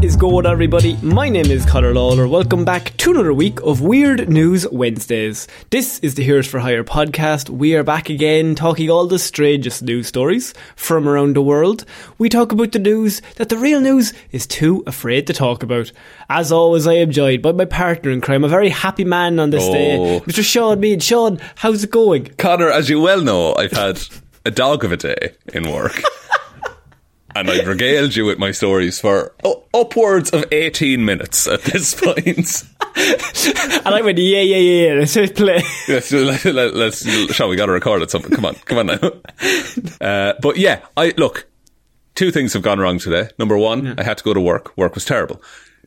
What is going on, everybody? My name is Conor Lawler. Welcome back to another week of Weird News Wednesdays. This is the Heroes for Hire podcast. We are back again talking all the strangest news stories from around the world. We talk about the news that the real news is too afraid to talk about. As always, I am joined by my partner in crime, a very happy man on this Oh. day, Mr. Sean Mead. Sean, how's it going? Connor, as you well know, I've had a dog of a day in work. and I've regaled you with my stories for upwards of 18 minutes at this point. And I went, yeah, yeah, yeah, let's hit play. let's, let, let, let's, shall we got to record it something? Come on, come on now. Uh, but yeah, I look, two things have gone wrong today. Number one, I had to go to work. Work was terrible.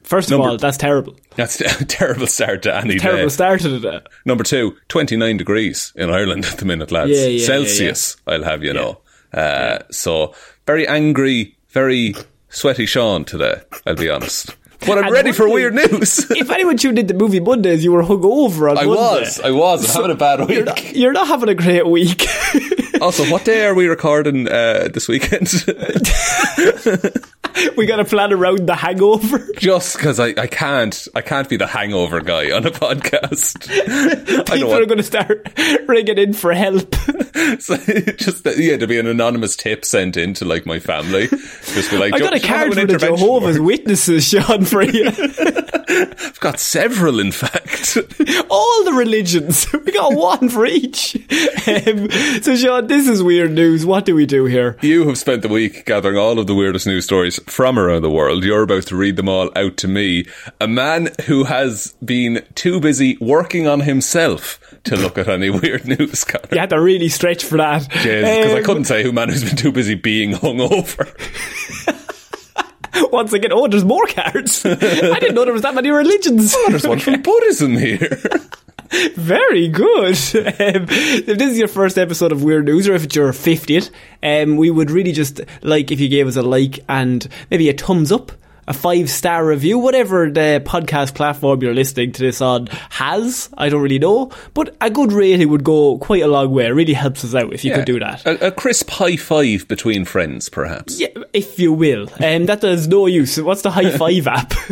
First of Number- all, that's terrible. That's a terrible start to any Terrible day. start to the day. Number two, 29 degrees in Ireland at the minute, lads. Yeah, yeah, yeah, Celsius, I'll have you know. Uh, So, very angry, very sweaty Sean today, I'll be honest. But I'm And ready for weird news. if anyone tuned into movie Mondays, you were hungover on I Monday. was, I was. I'm having a bad You're week. not, you're not having a great week. Also, what day are we recording uh, this weekend? we got to plan around the hangover. Just because I, I can't, I can't be the hangover guy on a podcast. People are going to start ringing in for help. So, just yeah, to be an anonymous tip sent in to like my family. Just be like, I got a do you have card for the Jehovah's for-" Witnesses, Sean, for you. I've got several, in fact. All the religions. We got one for each. Um, so, Sean, this is weird news. What do we do here? You have spent the week gathering all of the weirdest news stories from around the world. You're about to read them all out to me. A man who has been too busy working on himself to look at any weird news. Connor. You had to really stretch for that. because I Um, couldn't say who man who's been too busy being hungover. Once again, oh, there's more cards. I didn't know there was that many religions. There's one from Buddhism here. Very good. Um, if this is your first episode of Weird News, or if it's your 50th, um, we would really just like if you gave us a like and maybe a thumbs up, a five star review, whatever the podcast platform you're listening to this on has. I don't really know, but a good rating would go quite a long way. It really helps us out if you could do that. A, a crisp high five between friends, perhaps. Yeah, if you will. Um, that does no use. What's the high five app?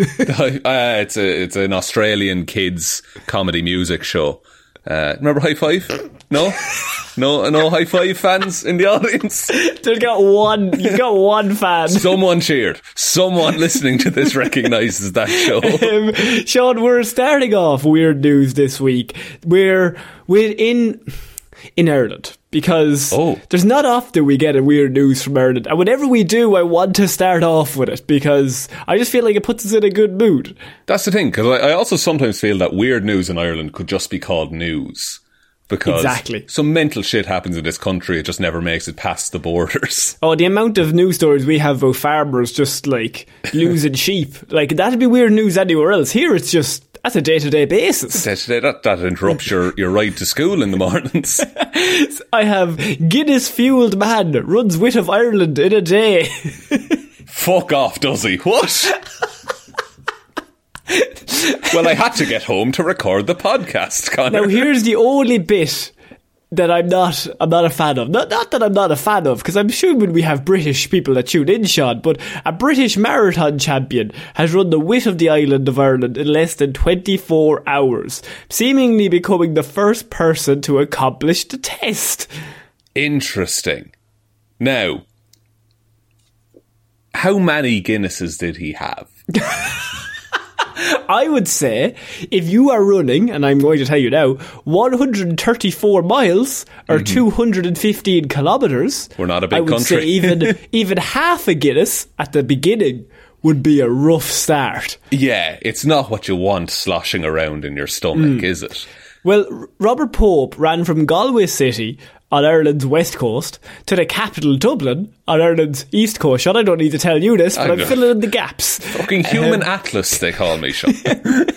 Uh, it's a it's an Australian kids comedy music show. Uh, remember High Five? No, no, no High Five fans in the audience. There's got one. You've got one fan. Someone cheered. Someone listening to this recognizes that show. um, Sean, we're starting off weird news this week. We're we're in. Ireland because Oh. there's not often we get a weird news from Ireland. And whenever we do, I want to start off with it because I just feel like it puts us in a good mood. That's the thing, because I, I also sometimes feel that weird news in Ireland could just be called news. Because Exactly. some mental shit happens in this country, it just never makes it past the borders. Oh, the amount of news stories we have about farmers just like losing sheep. Like, that'd be weird news anywhere else. Here it's just, that's a day to day basis. that, that, that interrupts your, your ride to school in the mornings. I have Guinness fueled man runs wit of Ireland in a day. Fuck off, does he? What? well, I had to get home to record the podcast, Connor. Now here's the only bit that I'm not I'm not a fan of. Not not that I'm not a fan of, because I'm assuming we have British people that tune in, Sean, but a British marathon champion has run the width of the island of Ireland in less than 24 hours, seemingly becoming the first person to accomplish the test. Interesting. Now, how many Guinnesses did he have? I would say if you are running, and I'm going to tell you now, 134 miles or 215 kilometers. We're not a big I would country. say even even half a Guinness at the beginning would be a rough start. Yeah, it's not what you want sloshing around in your stomach, Hmm. is it? Well, Robert Pope ran from Galway City on Ireland's west coast to the capital Dublin on Ireland's east coast. Sean, I don't need to tell you this, but I I'm filling in the gaps. Fucking human atlas, they call me, Sean.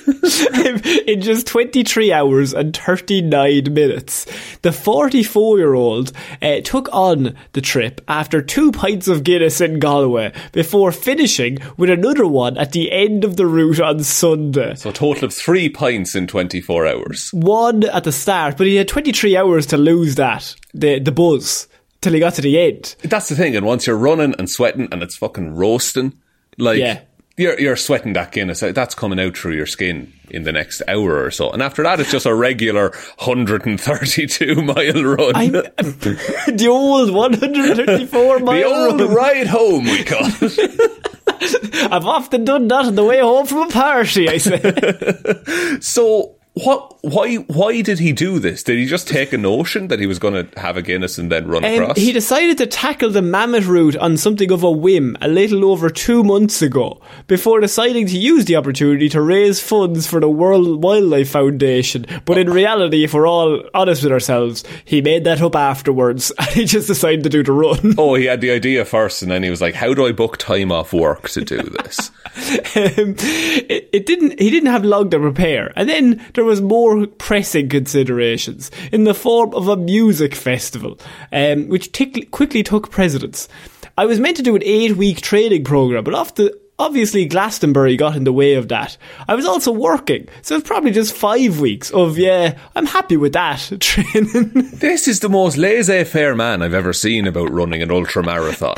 in just 23 hours and 39 minutes. The 44 year old uh, took on the trip after two pints of Guinness in Galway before finishing with another one at the end of the route on Sunday. so a total of three pints in 24 hours. One at the start, but he had 23 hours to lose that, the, the buzz, till he got to the end. That's the thing, and once you're running and sweating and it's fucking roasting, like, Yeah. you're, you're sweating that Guinness, that's coming out through your skin in the next hour or so. And after that, it's just a regular 132 mile run. I'm, the old 134 mile the old run. ride home, we call it. I've often done that on the way home from a party, I said. So what? Why? Why did he do this? Did he just take a notion that he was going to have a Guinness and then run Um, across? he decided to tackle the mammoth route on something of a whim a little over two months ago, before deciding to use the opportunity to raise funds for the World Wildlife Foundation. But in reality, if we're all honest with ourselves, he made that up afterwards, and he just decided to do the run. oh, he had the idea first, and then he was like, "How do I book time off work to do this?" um, it, it didn't. He didn't have long to prepare, and then there was more pressing considerations in the form of a music festival, um, which tick- quickly took precedence. I was meant to do an eight-week training program, but after. Obviously, Glastonbury got in the way of that. I was also working, so it's probably just five weeks of, yeah, I'm happy with that training. this is the most laissez-faire man I've ever seen about running an ultra marathon.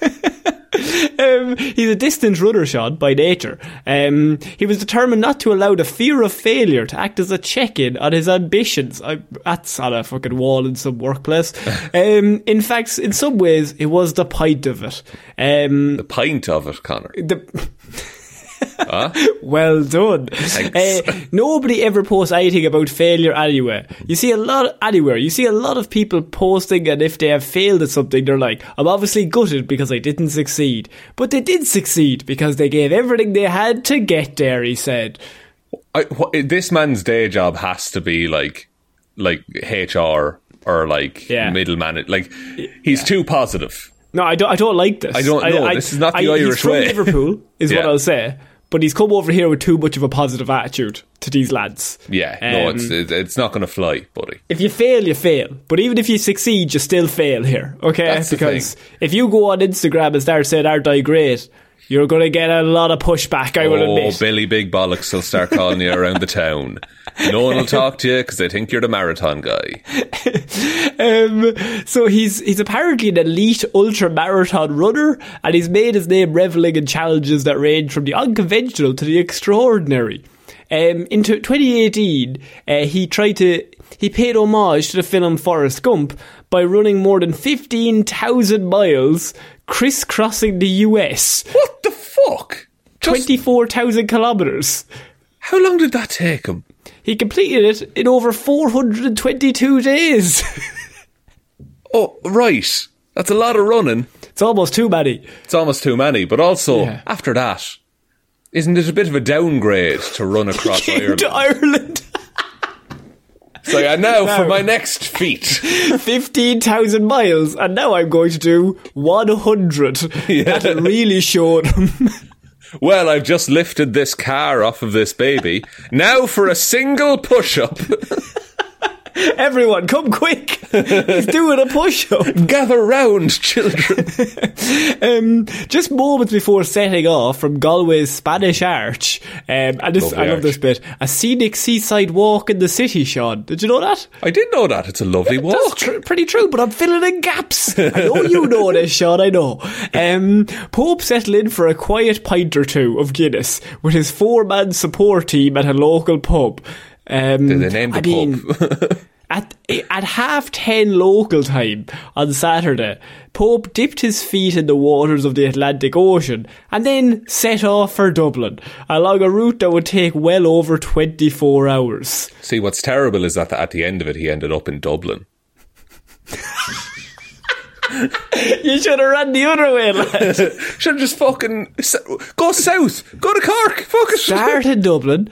um, he's a distant runner, shot by nature. Um, he was determined not to allow the fear of failure to act as a check-in on his ambitions. I, that's on a fucking wall in some workplace. um, in fact, in some ways, it was the pint of it. Um, the pint of it, Connor. the well done. Uh, nobody ever posts anything about failure anyway. You see a lot anywhere. You see a lot of people posting, and if they have failed at something, they're like, "I'm obviously gutted because I didn't succeed," but they did succeed because they gave everything they had to get there. He said. I, this man's day job has to be like, like HR or like Yeah. middle man. Like he's too positive. No, I don't. I don't like this. I don't know. This is not the I, Irish he's from way. Liverpool, is what I'll say. But he's come over here with too much of a positive attitude to these lads. Yeah, no, Um, it's it's not going to fly, buddy. if you fail, you fail. But even if you succeed, you still fail here. Okay? That's because if you go on Instagram and start saying, aren't I great? You're going to get a lot of pushback, I will admit. oh. Billy Big Bollocks will start calling you around the town. No one will talk to you because they think you're the marathon guy. Um, so he's he's apparently an elite ultra marathon runner, and he's made his name reveling in challenges that range from the unconventional to the extraordinary. Um, in t- 2018, uh, he tried to he paid homage to the film Forrest Gump by running more than 15,000 miles crisscrossing the US, What the fuck? Just, 24,000 kilometers. how long did that take him? he completed it in over 422 days. Oh, right. That's a lot of running. it's almost too many. It's almost too many. But also, Yeah. after that, isn't it a bit of a downgrade to run across Ireland? to Ireland. So yeah, now for my next feat. 15,000 miles, and now I'm going to do 100. Yeah. That'll really show them. Well, I've just lifted this car off of this baby. Now for a single push-up. Everyone, come quick! He's doing a push up. Gather round, children. Um, just moments before setting off from Galway's Spanish Arch, um, and this, I love arch. this bit a scenic seaside walk in the city, Sean. Did you know that? I did know that. It's a lovely That's walk. tr- pretty true, but I'm filling in gaps. I know you know this, Sean, I know. Um, Pope settled in for a quiet pint or two of Guinness with his four man support team at a local pub. Um, Did they name the I mean, at, at half ten local time on Saturday, Pope dipped his feet in the waters of the Atlantic Ocean and then set off for Dublin along a route that would take well over 24 hours. See, what's terrible is that at the end of it, he ended up in Dublin. You should have run the other way, lad. Should have just fucking go south, go to Cork, fuck it. Start in Dublin,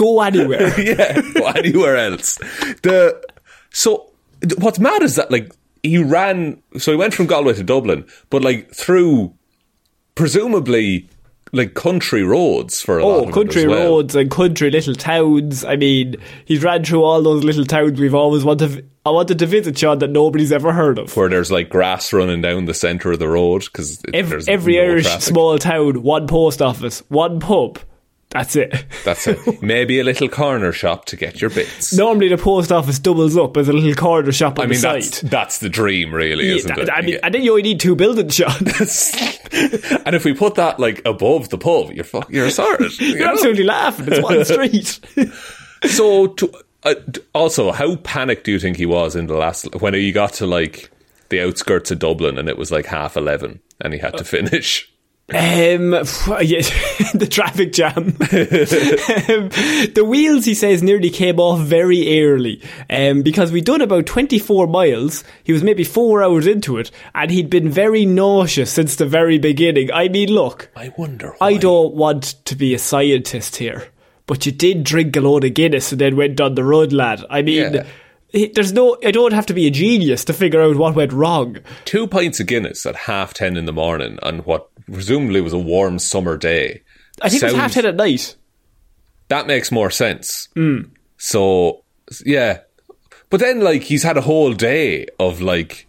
go anywhere. yeah, go anywhere else. The so what's mad is that like he ran. So he went from Galway to Dublin, but like through presumably like country roads for a lot Oh, country well. roads and country little towns. I mean, he's ran through all those little towns we've always wanted. I wanted to visit, Sean, that nobody's ever heard of. where there's like grass running down the centre of the road because Every, every Irish small town, one post office, one pub. That's it. That's it. Maybe a little corner shop to get your bits. Normally, the post office doubles up as a little corner shop on I mean the that's side. that's the dream, really, Yeah, isn't that- it? I mean, Yeah. and then you only need two buildings, Sean. and if we put that like above the pub, you're fuck, you're sorted. you You're know? absolutely laughing. It's one street. So, to, uh, also, how panicked do you think he was in the last when he got to like the outskirts of Dublin and it was like half eleven and he had to finish? Um, yeah, the traffic jam. um, the wheels, he says, nearly came off very early. Um, because we'd done about 24 miles. He was maybe four hours into it, and he'd been very nauseous since the very beginning. I mean, look, I wonder. Why. I don't want to be a scientist here, but you did drink a load of Guinness and then went on the road, lad. I mean, Yeah. There's no, I don't have to be a genius to figure out what went wrong. two pints of Guinness at half ten in the morning on what presumably was a warm summer day. I think it was half ten at night. That makes more sense. Hmm. So yeah, but then like he's had a whole day of like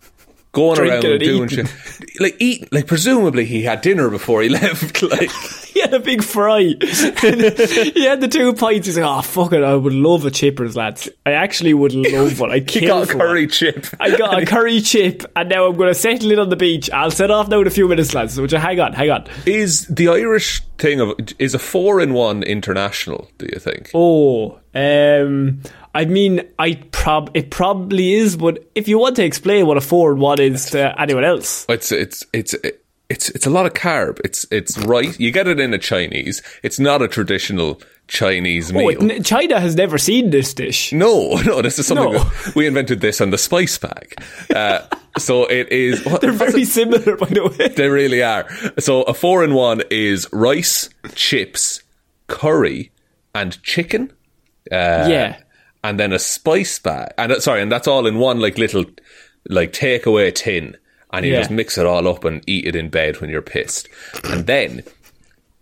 going Drinking around doing eating. shit, like eating. Like presumably he had dinner before he left. Like He had a big fry. he had the two pints. He's like, oh, fuck it, I would love a chippers, lads. I actually would love one. I'd he got a curry one. chip. I got a curry chip, and now I'm going to settle in on the beach. I'll set off now in a few minutes, lads. So hang on, hang on. Is the Irish thing of is a four in one international? Do you think? Oh, um, I mean, I prob it probably is, but if you want to explain what a four and one is to anyone else, It's it's it's it's it's a lot of carb. It's it's right. You get it in a Chinese. It's not a traditional Chinese oh, meal. it, China has never seen this dish. no, no, this is something No. we invented this on the spice bag. Uh, so it is. What, They're very it- similar, by the way. They really are. So a four in one is rice, chips, curry, and chicken. Uh, yeah. And then a spice bag. And uh, sorry, and that's all in one like little like takeaway tin. And you Yeah. just mix it all up and eat it in bed when you're pissed. And then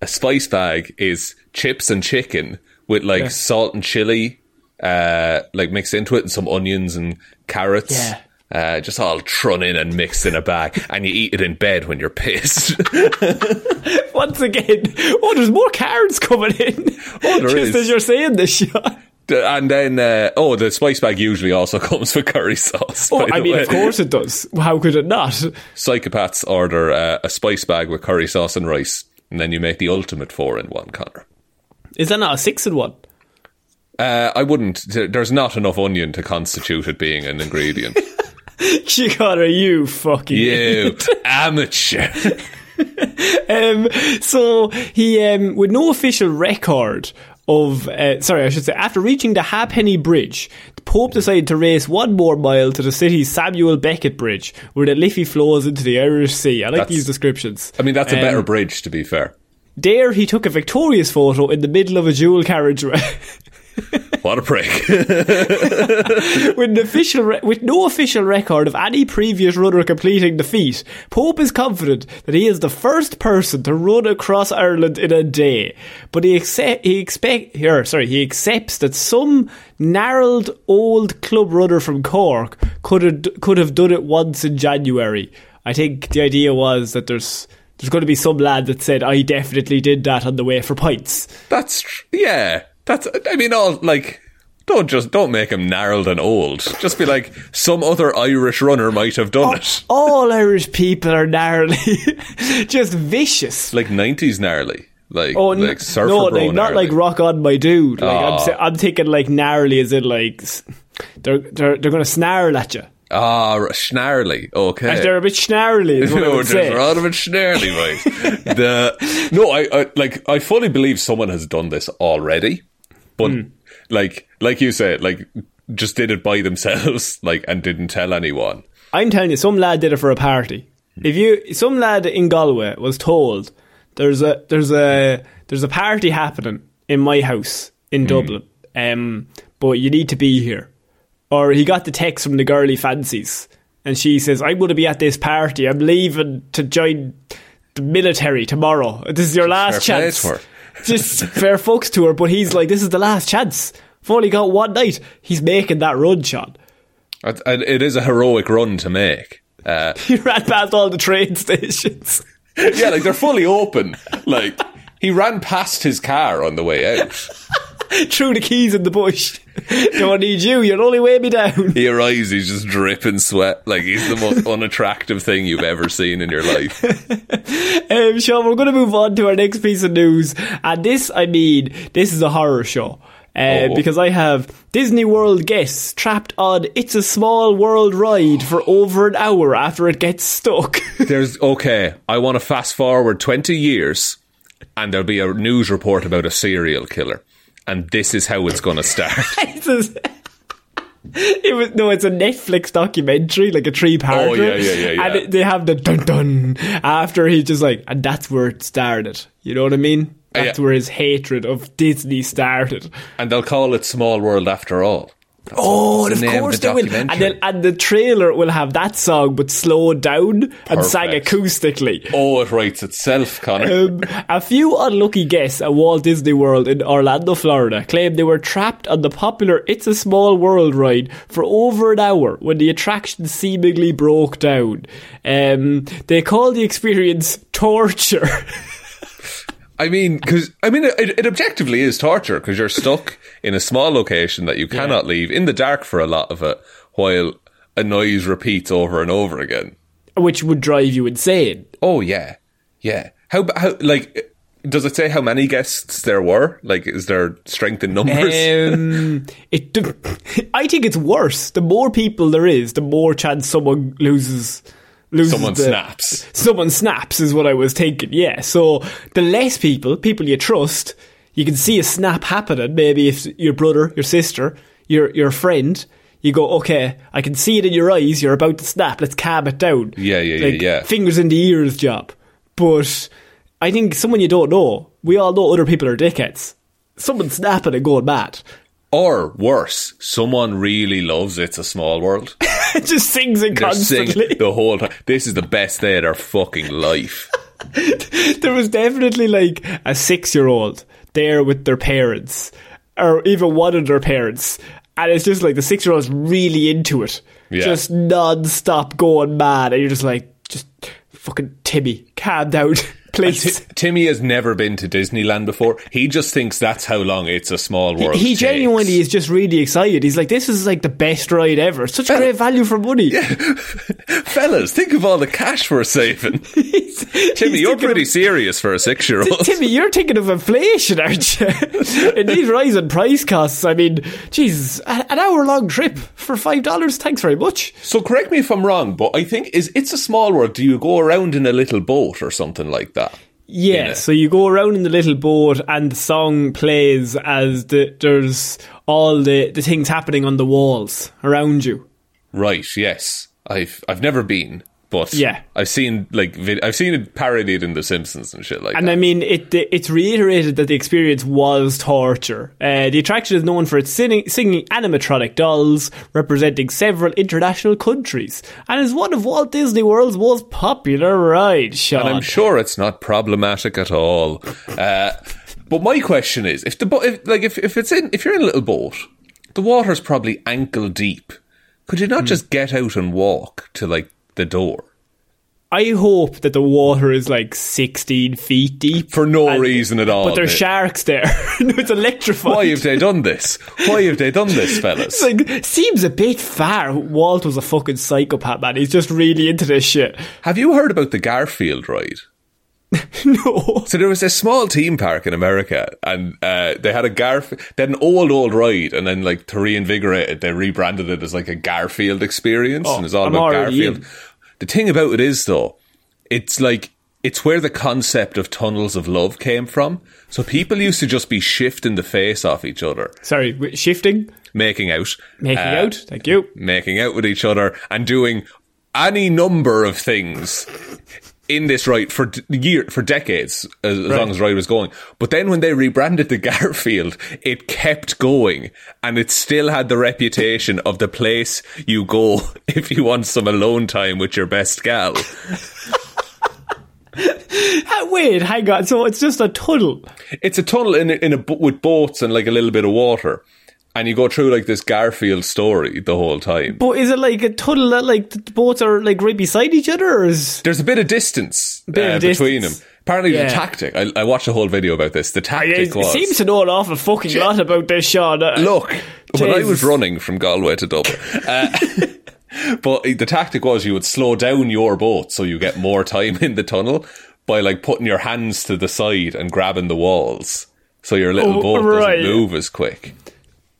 a spice bag is chips and chicken with like salt and chili, uh, like mixed into it, and some onions and carrots. Yeah. Uh, just all thrown in and mixed in a bag, and you eat it in bed when you're pissed. Once again, oh, there's more carrots coming in. Oh, there Just is. as you're saying this, Sean. And then, uh, oh, the spice bag usually also comes with curry sauce. Oh, I mean, way. of course it does. How could it not? psychopaths order uh, a spice bag with curry sauce and rice, and then you make the ultimate four in one, Connor. Is that not a six in one? Uh, I wouldn't. There's not enough onion to constitute it being an ingredient. Connor, you fucking you amateur. Um, so he, um, with no official record of, uh, sorry, I should say, after reaching the Halfpenny Bridge, the Pope decided to race one more mile to the city's Samuel Beckett Bridge, where the Liffey flows into the Irish Sea. I like That's- these descriptions. I mean, that's a Um, better bridge, to be fair. There, he took a victorious photo in the middle of a dual carriageway. What a prick. with, an official re- with no official record of any previous runner completing the feat, Pope is confident that he is the first person to run across Ireland in a day. But he accept he expect here sorry he accepts that some gnarled old club runner from Cork could have could have done it once in January. I think the idea was that there's there's going to be some lad that said I definitely did that on the way for pints. That's tr- yeah. That's I mean, all like don't just don't make him gnarled and old. Just be like some other Irish runner might have done it, All Irish people are gnarly, just vicious. like nineties gnarly, like Oh like surfer no, like, not like rock on my dude. Like I'm, Oh. sa- I'm thinking like gnarly as in like they're they're they're gonna snarl at you. ah r- schnarly. Okay, Like, they're a bit snarly. Is what I no, say. a lot of it schnarly, right? the no, I, I like I fully believe someone has done this already, but Hmm. like like you said, like just did it by themselves, like and didn't tell anyone. I'm telling you, some lad did it for a party. If you, some lad in Galway was told there's a there's a there's a party happening in my house in Dublin, um, but you need to be here. Or he got the text from the girly fancies, and she says, "I'm going to be at this party. I'm leaving to join the military tomorrow. This is your last fair chance." Just fair folks to her, but he's like, "This is the last chance. I've only got one night." He's making that run, Sean. It, it is a heroic run to make. Uh, He ran past all the train stations. yeah, like they're fully open. Like he ran past his car on the way out. Threw the keys in the bush. Don't need you. You'll only weigh me down. He arrives, he's just dripping sweat. Like he's the most unattractive thing you've ever seen in your life. Um, Sean, we're going to move on to our next piece of news. And this, I mean, this is a horror show. Uh, Oh. Because I have Disney World guests trapped on It's a Small World ride for over an hour after it gets stuck. There's okay. I want to fast forward twenty years, and there'll be a news report about a serial killer, and this is how it's going to start. It was no, it's a Netflix documentary, like a three part. Oh, yeah, yeah, yeah, yeah. And it, they have the dun dun after he's just like, and that's where it started. You know what I mean? Uh, that's Yeah. where his hatred of Disney started. and they'll call it Small World after all. Oh, and of course the they will. And, then, and the trailer will have that song, but slowed down and sang acoustically. Oh, it writes itself, Connor. Um, a few unlucky guests at Walt Disney World in Orlando, Florida, claimed they were trapped on the popular It's a Small World ride for over an hour when the attraction seemingly broke down. Um, they call the experience torture. I mean, because I mean, it, it objectively is torture because you're stuck in a small location that you cannot leave in the dark for a lot of it, while a noise repeats over and over again. which would drive you insane. Oh yeah, yeah. How how like does it say how many guests there were? Like, is there strength in numbers? Um, it. I think it's worse. The more people there is, the more chance someone loses. Loses Someone the- snaps. Someone snaps is what I was thinking. Yeah. So the less people, people you trust, you can see a snap happening. Maybe if your brother, your sister, your your friend. You go, okay, I can see it in your eyes, you're about to snap, let's calm it down. Yeah, yeah, yeah, yeah. Fingers in the ears job. But I think someone you don't know, we all know other people are dickheads. Someone snapping and going mad. Or worse, someone really loves It's a Small World. just sings it constantly. the whole time. This is the best day of their fucking life. there was definitely like a six year old there with their parents, or even one of their parents. And it's just like the six year old's really into it. Yeah. Just non stop going mad. And you're just like, just fucking Timmy, calm down, please. T- Timmy has never been to Disneyland before. He just thinks that's how long It's a Small World. he takes. genuinely is just really excited. He's like, this is like the best ride ever. Such great value for money. Fellas, think of all the cash we're saving. He's- Timmy, he's you're pretty of- serious for a six-year-old. Timmy, you're thinking of inflation, aren't you? In these rising price costs, I mean, Jesus, a- an hour long trip for five dollars. Thanks very much. So correct me if I'm wrong, but I think is It's a Small World. Do you go around in a little boat or something like that? Yeah, so you go around in the little boat and the song plays as the, there's all the, the things happening on the walls around you. Right. Yes. I've I've never been, but Yeah. I've seen like vid- I've seen it parodied in The Simpsons and shit like And that. I mean, it it's reiterated that the experience was torture. Uh, the attraction is known for its singing, singing animatronic dolls representing several international countries, and is one of Walt Disney World's most popular rides. Sean. and I'm sure it's not problematic at all. Uh, but my question is, if the bo- if, like if if it's in if you're in a little boat, the water's probably ankle deep. Could you not just get out and walk to like the door I hope that the water is like 16 feet deep for no And- reason at all? But there's sharks there. it's electrified. Why have they done this? Why have they done this, fellas? Like seems a bit far. Walt was a fucking psychopath, man. He's just really into this shit. Have you heard about the Garfield ride? No. So there was a small theme park in America, and uh, they had a Garf. They had an old, old ride, and then like to reinvigorate it, they rebranded it as like a Garfield experience, Oh, and it's all I'm about Garfield. in. The thing about it is, though, it's like it's where the concept of tunnels of love came from. So people used to just be shifting the face off each other, Sorry, shifting, making out, making uh, out. Thank you. making out with each other, and doing any number of things in this ride for d- year for decades as, as long as ride was going. But then when they rebranded the Garfield, it kept going, and it still had the reputation of the place you go if you want some alone time with your best gal. Wait, hang on. So it's just a tunnel. It's a tunnel in a, in a with boats and like a little bit of water. And you go through like this Garfield story the whole time. But is it like a tunnel that like the boats are like right beside each other, or is There's a bit of distance Bit of uh, between them. Apparently, Yeah. the tactic. I, I watched a whole video about this. The tactic it was seems to know an awful fucking lot about this, Sean. Uh, look when I was running from Galway to Dublin. Uh, but the tactic was you would slow down your boat so you get more time in the tunnel by like putting your hands to the side and grabbing the walls, so your little Oh, boat right. doesn't move as quick.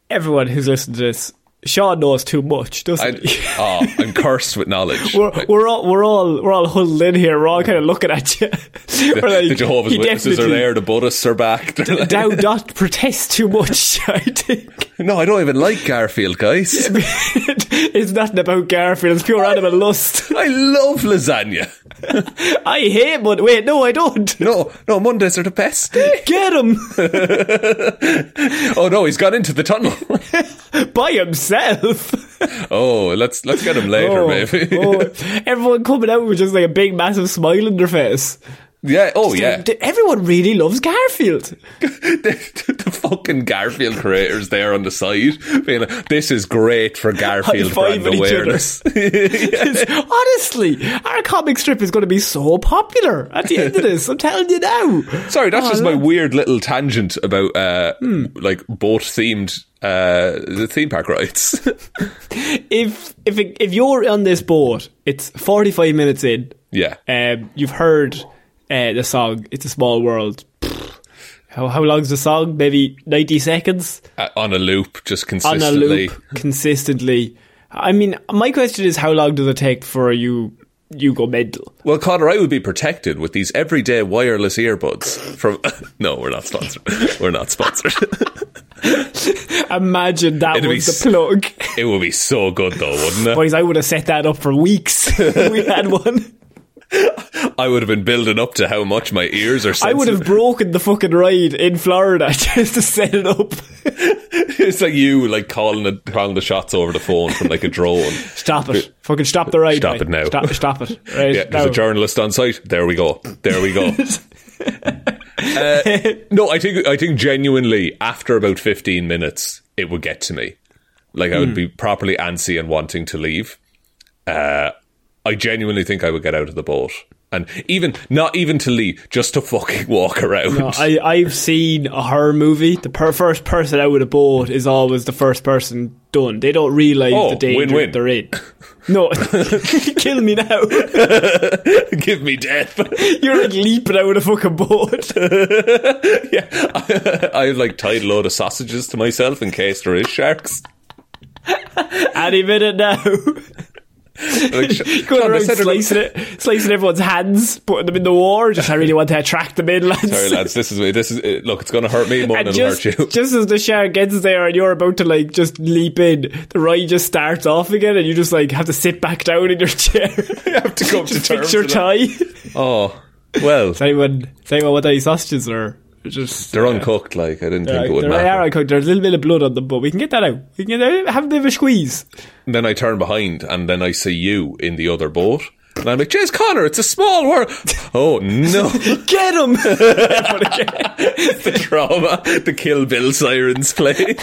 Everyone who's listened to this, Sean knows too much, doesn't I, he? oh, I'm cursed with knowledge. We're, we're all we're all we're all huddled in here. We're all kind of looking at you. We're like, the Jehovah's Witnesses are there. The Buddhists are back. They're like, Thou not protest too much. I think no, I don't even like Garfield, guys. it's nothing about Garfield. It's pure animal lust. I love lasagna. I hate but Wait, no, I don't. No, no, Mondays are the best. Get him Oh no, he's gone into the tunnel. by himself. oh, let's let's get him later, Oh, maybe. oh, everyone coming out with just like a big, massive smile on their face. Yeah. Oh yeah. Everyone really loves Garfield. the, the fucking Garfield creators there on the side, being like, "This is great for Garfield brand High-fiving each other. awareness." Honestly, our comic strip is going to be so popular at the end of this. I'm telling you now. Sorry, that's Oh, just my weird little tangent about uh, Hmm. like boat themed uh, the theme park rides. If if it, if you're on this boat, it's 45 minutes in. yeah. Um, you've heard uh, the song "It's a Small World." How how long's the song? Maybe 90 seconds Uh, on a loop, just consistently. on a loop consistently. I mean, my question is, how long does it take for you you go mental? Well, Connor, I would be protected with these everyday wireless earbuds from. no, we're not sponsored. We're not sponsored. Imagine that It'd was the plug. it would be so good, though, wouldn't it? Boys, I would have set that up for weeks. if we had one. I would have been building up to how much my ears are I would have broken the fucking ride in Florida just to set it up. it's like you, like calling the calling the shots over the phone from like a drone. Stop it. Fucking stop the ride. Stop mate. it now. Stop, stop it. Right Yeah, there's now. a journalist on site. There we go. There we go. Uh, no, I think I think genuinely after about 15 minutes it would get to me. Like I would be properly antsy and wanting to leave. Uh, I genuinely think I would get out of the boat. And even not even to leave, just to fucking walk around. No, I, I've seen a horror movie. The per- first person out of the boat is always the first person done. They don't realise Oh, the danger win-win. they're in. No, kill me now. Give me death. You're like leaping out of a fucking boat. yeah, I, I like tied a load of sausages to myself in case there is sharks. Any minute now. Like, sh- Going around said they're gonna- slicing it, slicing everyone's hands, putting them in the war. Just I really want to attract them in, lads. Sorry, lads. This is this is look. It's going to hurt me more And than just, it'll hurt you. just as the shark gets there and you're about to like just leap in, the ride just starts off again and you just like have to sit back down in your chair. you have to come to terms fix your tie. Oh well, Does anyone, does anyone want any sausages or just they're uncooked. Like I didn't think it would matter. They are uncooked. There's a little bit of blood on them, but we can get that out. We can that, have a bit of a squeeze. And then I turn behind, and then I see you in the other boat, and I'm like, "James Connor, it's a small world." Oh no, Get him! the trauma, the Kill Bill sirens play.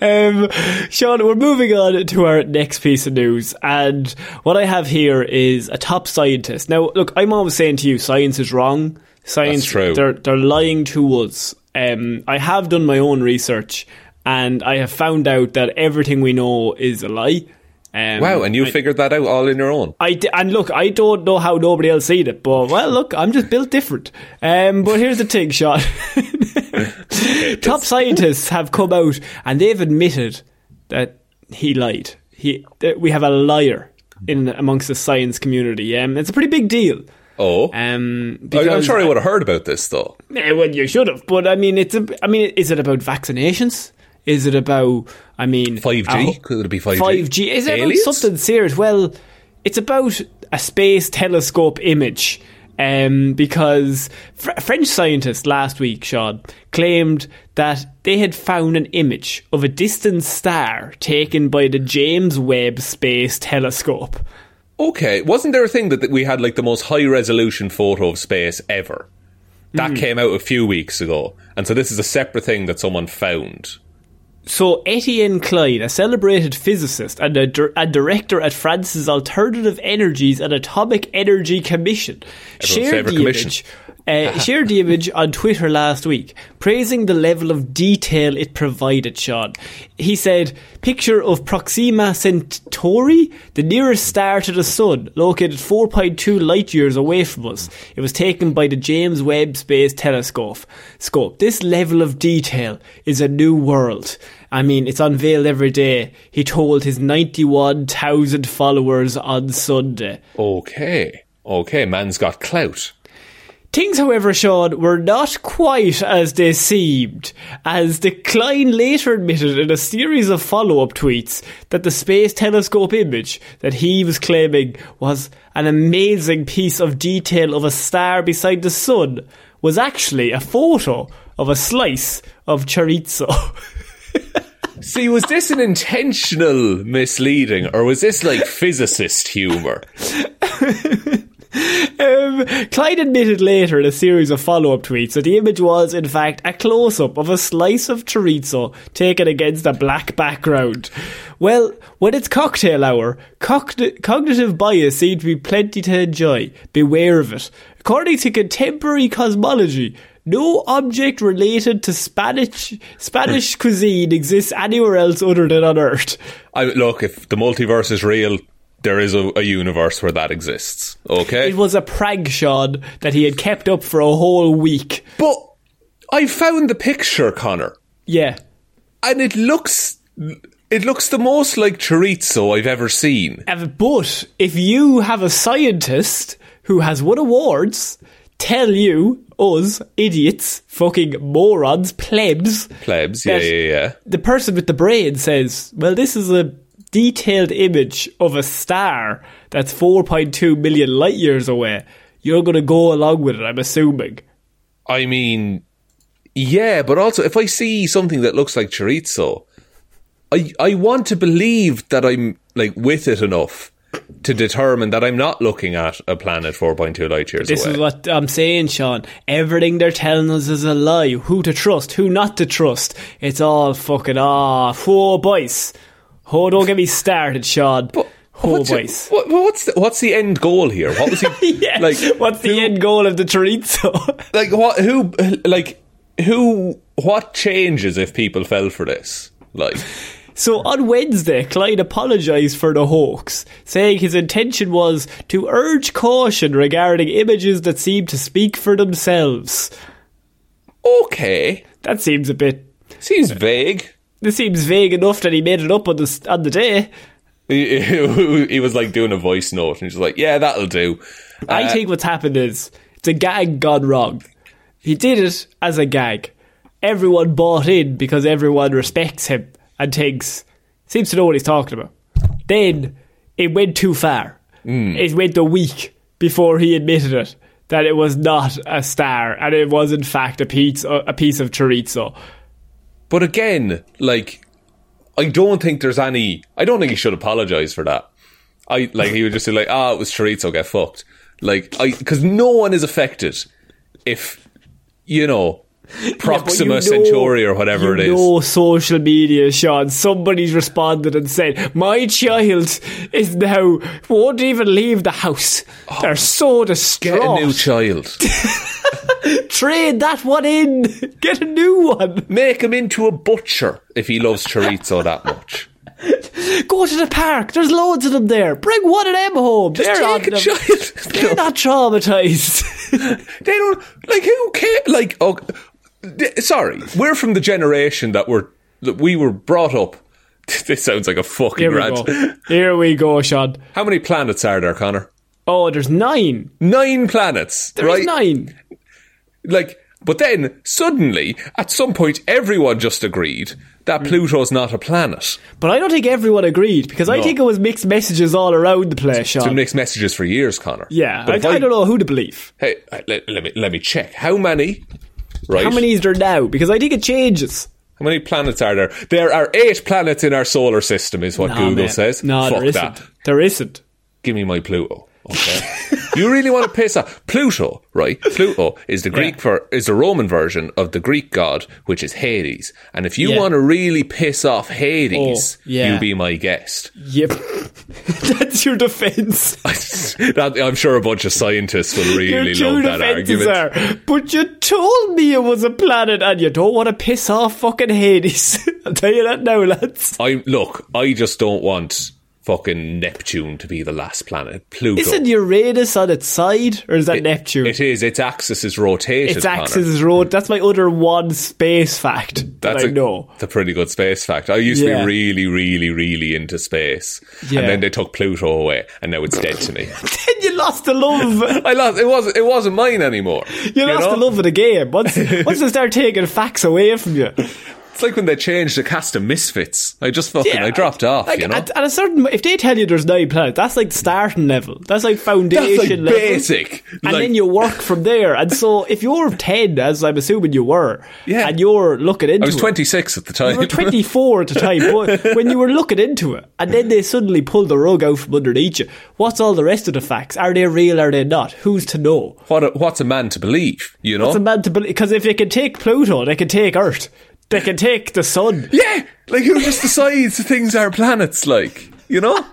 Um, Sean, we're moving on to our next piece of news, and what I have here is a top scientist. Now, look, I'm always saying to you, science is wrong. Science, That's true. They're they're lying to us. Um, I have done my own research, and I have found out that everything we know is a lie. Um, wow, and you I- figured that out all in your own. I d- and look, I don't know how nobody else seen it, but well, look, I'm just built different. Um, but here's the thing, shot. Top scientists have come out and they've admitted that he lied. He, that we have a liar in amongst the science community. Um, it's a pretty big deal. Oh, Um, I- I'm sure I would have heard about this though. Eh, well, you should have, but I mean, it's a. I mean, is it about vaccinations? Is it about? I mean, 5G? uh, Could it be 5G? 5G. Is it about something serious? Well, it's about a space telescope image. Um, because fr- French scientists last week, Sean, claimed that they had found an image of a distant star taken by the James Webb Space Telescope. Okay, wasn't there a thing that, that we had like the most high resolution photo of space ever? That Hmm. came out a few weeks ago, and so this is a separate thing that someone found. So Etienne Klein, a celebrated physicist and a, dir- a director at France's Alternative Energies and Atomic Energy Commission, shared the commission. image. Uh, shared the image on Twitter last week, praising the level of detail it provided. Sean, he said, "Picture of Proxima Centauri, the nearest star to the sun, located 4.2 light years away from us. It was taken by the James Webb Space Telescope. Scope. This level of detail is a new world." I mean, it's unveiled every day, he told his 91,000 followers on Sunday. Okay, okay, man's got clout. Things, however, Sean, were not quite as they seemed, as the Klein later admitted in a series of follow up tweets that the Space Telescope image that he was claiming was an amazing piece of detail of a star beside the sun was actually a photo of a slice of chorizo. See, was this an intentional misleading, or was this like physicist humor? Um, Clyde admitted later in a series of follow up tweets that the image was, in fact, a close up of a slice of chorizo taken against a black background. Well, when it's cocktail hour, cogn- cognitive bias seemed to be plenty to enjoy. Beware of it. According to contemporary cosmology, no object related to Spanish Spanish cuisine exists anywhere else other than on Earth. I look, if the multiverse is real, there is a, a universe where that exists. Okay, It was a prank, Sean, that he had kept up for a whole week. but I found the picture, Connor, Yeah. and it looks. It looks the most like chorizo I've ever seen. Uh, But if you have a scientist who has won awards tell you, us, idiots, fucking morons, plebs, Plebs, yeah, yeah, yeah. the person with the brain says, well, this is a detailed image of a star that's 4.2 million light years away. You're going to go along with it, I'm assuming. I mean, yeah, but also if I see something that looks like chorizo, I I want to believe that I'm like with it enough to determine that I'm not looking at a planet 4.2 light years This away. This is what I'm saying, Sean. Everything they're telling us is a lie. Who to trust, who not to trust. It's all fucking ah, Oh, boys. Oh, don't get me started, Sean. oh, what's, what, what's the, what's the end goal here? What was he yeah. like? What's the end goal of the chorizo? Like what? Who? Like who? What changes if people fell for this? Like so on Wednesday, Clyde apologised for the hoax, saying his intention was to urge caution regarding images that seem to speak for themselves. okay, That seems a bit. seems vague. This seems vague enough that he made it up on the on the day. He, he was like doing a voice note, and he's like, "Yeah, that'll do." I Uh, think what's happened is it's a gag gone wrong. He did it as a gag. Everyone bought in because everyone respects him and thinks seems to know what he's talking about. Then it went too far. Hmm. It went a week before he admitted it that it was not a star and it was in fact a piece a piece of chorizo. But again, like, I don't think there's any. I don't think he should apologize for that. I like he would just say like, "Ah, it was chorizo, get fucked." Like, I because no one is affected if you know Proxima know- Centauri or whatever it is. know social media, Sean. Somebody's responded and said, "My child is now won't even leave the house. Oh. They're so distraught." Get a new child. Trade that one in. Get a new one. Make him into a butcher if he loves chorizo that much. Go to the park. There's loads of them there. Bring one of them home. Just They're take a them. child. They're not traumatized. They don't like who care. Like, oh, sorry, we're from the generation that were that we were brought up. This sounds like a fucking Here we rant. go. Here we go, Sean. How many planets are there, Connor? Oh, there's nine. Nine planets, There's right? nine. Like, but then suddenly, at some point, everyone just agreed Hmm. that Pluto's not a planet. But I don't think everyone agreed because I think it was mixed messages all around the place, It's been Sean. mixed messages for years, Connor. Yeah, but I, if I don't know who to believe. Hey, let, let me let me check. How many? Right. How many is there now? Because I think it changes. How many planets are there? There are eight planets in our solar system, is what Nah, Google mate. says. No, Fuck there isn't. that. There isn't. Give me my Pluto. Okay. you really want to piss off Pluto, right? Pluto is the Greek for is the Roman version of the Greek god, which is Hades. And if you Yeah. want to really piss off Hades, Oh, yeah. you be my guest. Yep. That's your defence. that, I'm sure a bunch of scientists will really love that argument. are, but you told me it was a planet and you don't want to piss off fucking Hades. I'll tell you that now, lads. I look, I just don't want fucking Neptune to be the last planet. Pluto. Isn't Uranus on its side? Or is that Neptune? It is. Its axis is rotated. its Connor. axis is road. That's my other one space fact that That's I a, know. It's a pretty good space fact. I used to be really, really, really into space, Yeah. and then they took Pluto away, and now it's dead to me. Then you lost the love. I lost. It wasn't. It wasn't mine anymore. You lost know? the love of the game. Once, once they start taking facts away from you. It's like when they changed the cast of Misfits. I just fucking. I dropped off. Like, you know. at, at a certain, if they tell you there's nine planets, that's like starting level. That's like foundation That's like level. basic. And Like- then you work from there. And so if you're 10, as I'm assuming you were, Yeah. and you're looking into it. I was it, 26 at the time. You were 24 at the time, but when you were looking into it, and then they suddenly pull the rug out from underneath you, what's all the rest of the facts? Are they real, are they not? Who's to know? what? A, what's a man to believe? You know. What's a man to believe? Because if they can take Pluto, they can take Earth. They can take the sun. yeah. Like who just decides the things are planets? Like you know.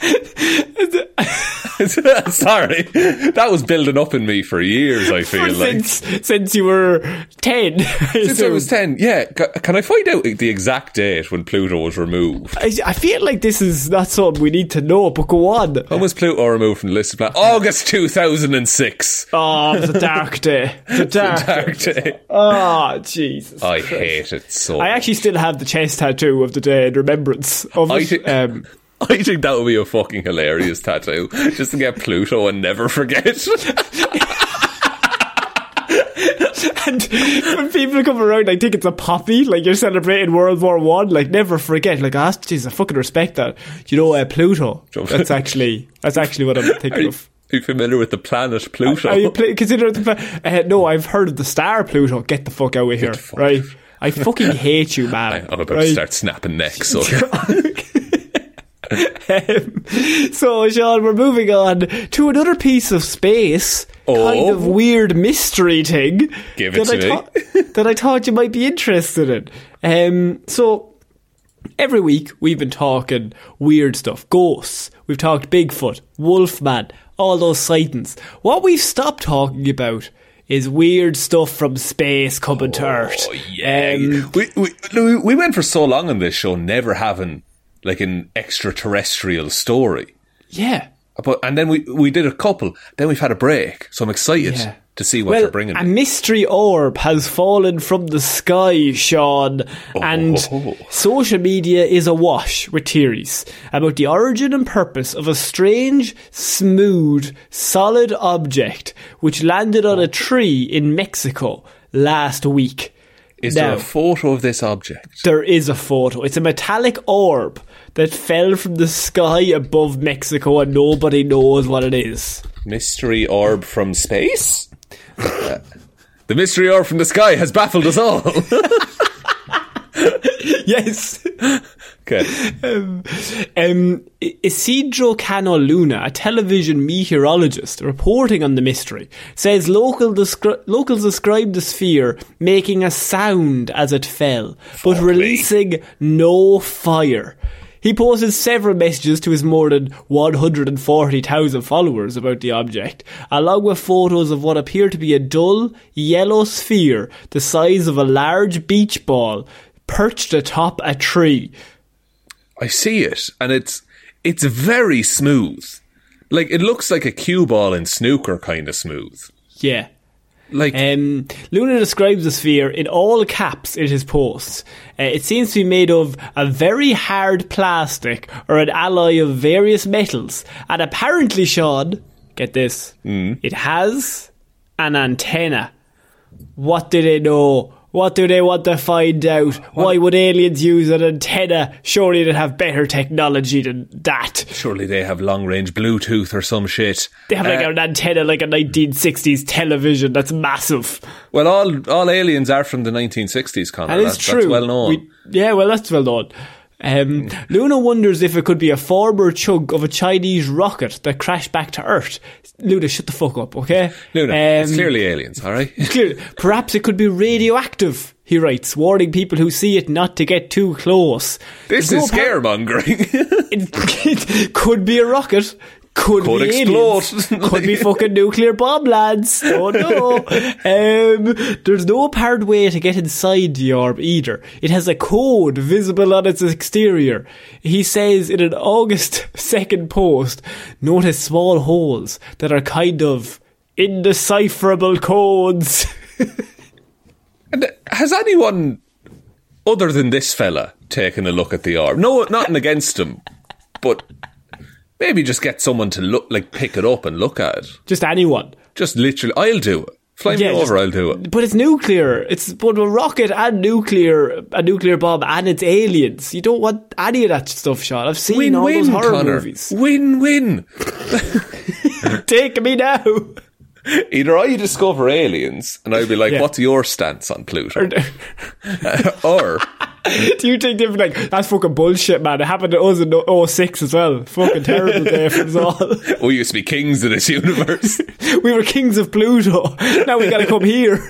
Sorry, that was building up in me for years. I feel like since, since you were 10. since I was ten. Yeah, can I find out the exact date when Pluto was removed? I, I feel like this is not something we need to know, but go on. When was Pluto removed from the list of planets? August two thousand and six. Oh, it's a dark day. It's a dark, Dark day. Oh, Jesus. I hate it so. I actually still have the chest tattoo of the day in remembrance of I it. thi- um, I think that would be a fucking hilarious tattoo, just to get Pluto and never forget. and when people come around, I think it's a poppy, like you're celebrating World War One. Like never forget. Like, ah, jeez, I fucking respect that. You know, uh, Pluto. That's actually that's actually what I'm thinking you, of. are you familiar with the planet Pluto? Are you pl- consider the pla- uh, no? I've heard of the star Pluto. Get the fuck out of here, right? I fucking hate you, man. I'm about right? to start snapping necks. So. Um, so, Sean, we're moving on to another piece of space, Oh. kind of weird mystery thing Give it that, I me. thought, that I thought you might be interested in. Um, so, every week we've been talking weird stuff, ghosts. We've talked Bigfoot, Wolfman, all those sightings. What we've stopped talking about is weird stuff from space coming to Earth. Oh, yeah. Um, we, we, we went for so long on this show never having like an extraterrestrial story. yeah. But, and then we, we did a couple. Then we've had a break. So I'm excited Yeah. to see what Well, they're bringing. a me. mystery orb has fallen from the sky, Sean, oh. and Oh. social media is awash with theories about the origin and purpose of a strange, smooth, solid object which landed on a oh. tree in Mexico last week. Is now, there a photo of this object? there is a photo. It's a metallic orb that fell from the sky above Mexico and nobody knows what it is. Mystery orb from space? Uh, the mystery orb from the sky has baffled us all. yes. okay. Um, Isidro Cano Luna, a television meteorologist reporting on the mystery, says local descri- locals described the sphere making a sound as it fell, but releasing no fire. He posted several messages to his more than 140,000 followers about the object, along with photos of what appeared to be a dull, yellow sphere the size of a large beach ball perched atop a tree. I see it, and it's it's very smooth. Like it looks like a cue ball in snooker kind of smooth. Yeah. Like Um, Luna describes the sphere in all caps in his posts. Uh, it seems to be made of a very hard plastic or an alloy of various metals. And apparently, Sean, get this, it has an antenna. What do they know? What do they want to find out? Why would aliens use an antenna? Surely they'd have better technology than that. surely they have long range Bluetooth or some shit. They have like Uh, an antenna like a 1960s television that's massive. well, all all aliens are from the 1960s, Connor. That is That's, true. That's well known. We- yeah, well, that's well known. Um, Luna wonders if it could be a former chug of a Chinese rocket that crashed back to Earth. Luna, shut the fuck up, okay? Luna, it's Um, clearly aliens. All right. Perhaps it could be radioactive, he writes, warning people who see it not to get too close. This There's is no scaremongering. It, it could be a rocket. Could, Could be explode. Could be fucking nuclear bomb lads. Don't know. um, there's no apparent way to get inside the orb either. It has a code visible on its exterior. He says in an August 2nd post, notice small holes that are kind of indecipherable codes. And has anyone other than this fella taken a look at the orb? No, nothing against him, but maybe just get someone to look, like pick it up and look at it. Just anyone. Just literally, I'll do it. Fly me over, just- I'll do it. But it's nuclear. It's both a rocket and nuclear, a nuclear bomb, and it's aliens. You don't want any of that stuff, Sean. I've seen Win all those win, horror Connor. movies. Win win. Take me now. Either I discover aliens and I'll be like, Yeah. "What's your stance on Pluto?" or uh, Do you think they'd be like, that's fucking bullshit, man? It happened to us in 06 as well. Fucking terrible day for us all. we used to be kings of this universe. we were kings of Pluto. Now we gotta come here.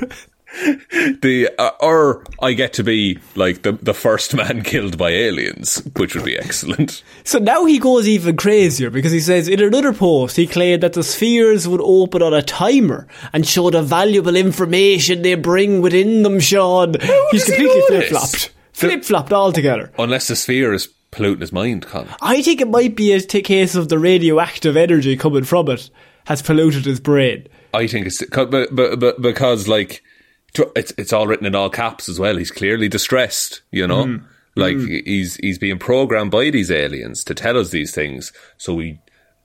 the uh, or I get to be like the the first man killed by aliens, which would be excellent. So now he goes even crazier because he says in another post he claimed that the spheres would open on a timer and show the valuable information they bring within them, Sean. He's does he completely flip flopped. Flip flopped altogether. Unless the sphere is polluting his mind, Connor. I think it might be a t- case of the radioactive energy coming from it has polluted his brain. I think it's but, but, but because like it's it's all written in all caps as well. He's clearly distressed, you know. Mm. Like he's he's being programmed by these aliens to tell us these things, so we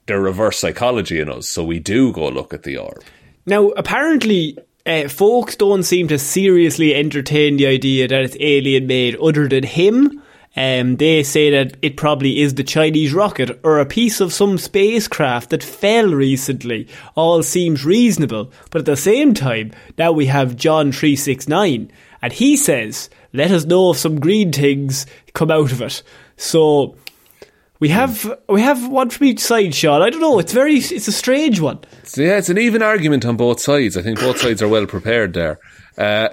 they're reverse psychology in us. So we do go look at the orb. Now, apparently, uh, folks don't seem to seriously entertain the idea that it's alien made other than him. Um, they say that it probably is the Chinese rocket or a piece of some spacecraft that fell recently. All seems reasonable, but at the same time, now we have John three six nine, and he says, "Let us know if some green things come out of it." So we have we have one from each side, Sean. I don't know. It's very it's a strange one. So yeah, it's an even argument on both sides. I think both sides are well prepared there. Uh,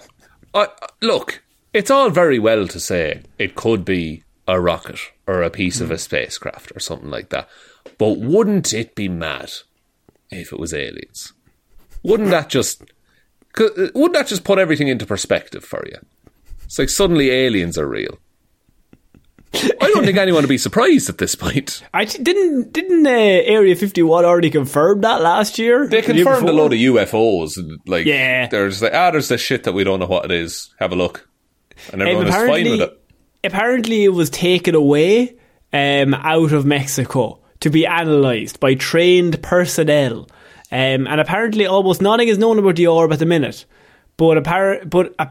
I, look, it's all very well to say it could be a rocket or a piece of a spacecraft or something like that, but wouldn't it be mad if it was aliens? Wouldn't that just uh, wouldn't that just put everything into perspective for you? It's like suddenly aliens are real. I don't think anyone would be surprised at this point. I didn't didn't uh, Area 51 already confirm that last year? They The confirmed a before? load of UFOs. Like, Yeah. there's like, ah, there's this shit that we don't know what it is. Have a look, and Um, everyone is fine with it. apparently, it was taken away um, out of Mexico to be analysed by trained personnel, um, and apparently, almost nothing is known about the orb at the minute. But appar- but uh,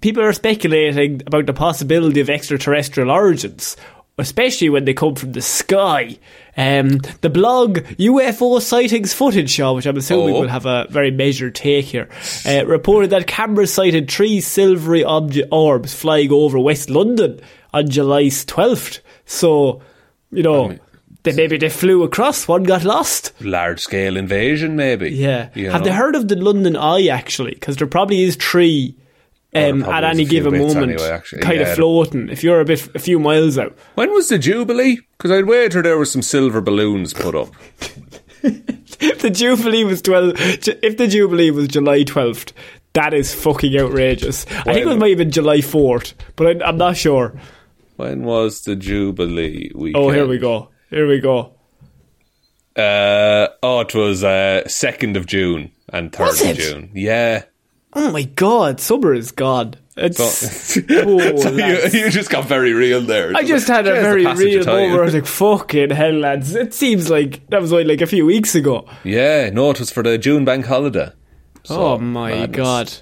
people are speculating about the possibility of extraterrestrial origins. Especially when they come from the sky. Um, the blog UFO Sightings Footage Show, which I'm assuming Oh. will have a very measured take here, uh, reported that cameras sighted three silvery obje- orbs flying over West London on July 12th. So, you know, they, maybe they flew across, one got lost. Large scale invasion, maybe. Yeah. You Have know? they heard of the London Eye, actually? Because there probably is three um, at any a given moment, anyway, kind Yeah. of floating if you're a bit a few miles out. When was the Jubilee? Because I'd wager there was some silver balloons put up. If the Jubilee was 12, if the Jubilee was July 12th, that is fucking outrageous. I think it was maybe July 4th, but I, I'm not sure. When was the Jubilee weekend? Oh, here we go. Here we go. Uh, oh, it was uh, 2nd of June and 3rd of? June. Yeah. Oh my god, summer is gone. It's. So, oh, so you, you just got very real there. I just had a very real moment where I was like, fucking hell, lads. It seems like that was only like a few weeks ago. Yeah, no, it was for the June bank holiday. So, oh my madness. god.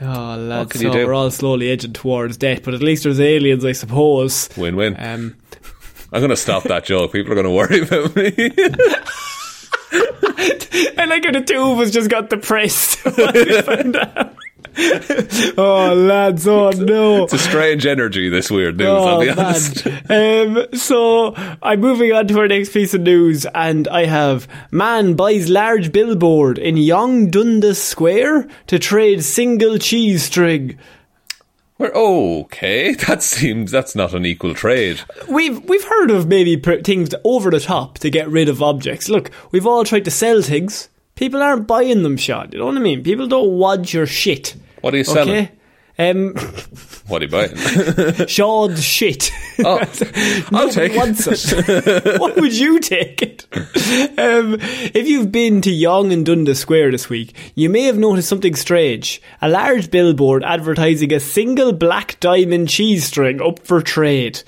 Oh, lads. so we're all slowly edging towards death, but at least there's aliens, I suppose. Win-win. Um, I'm going to stop that joke. People are going to worry about me. And I like the two of us just got depressed. when we found out. oh, lads, oh no. it's a strange energy, this weird news, Oh, I'll be honest. Um, so I'm moving on to our next piece of news, and I have man buys large billboard in Yonge Dundas Square to trade single cheese string. We're okay. That seems that's not an equal trade. We've we've heard of maybe pr- things over the top to get rid of objects. Look, we've all tried to sell things. People aren't buying them, Sean. You know what I mean? People don't want your shit. What are you selling? Okay. Um, What are you buying? Sean's shit. Oh, I'll take wants it. Why would you take it? Um, if you've been to Yonge and Dundas Square this week, you may have noticed something strange. A large billboard advertising a single black diamond cheese string up for trade.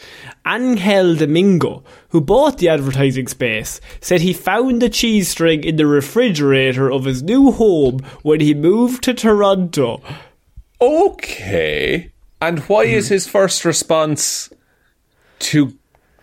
Angel Domingo, who bought the advertising space, said he found the cheese string in the refrigerator of his new home when he moved to Toronto. okay. And why is his first response to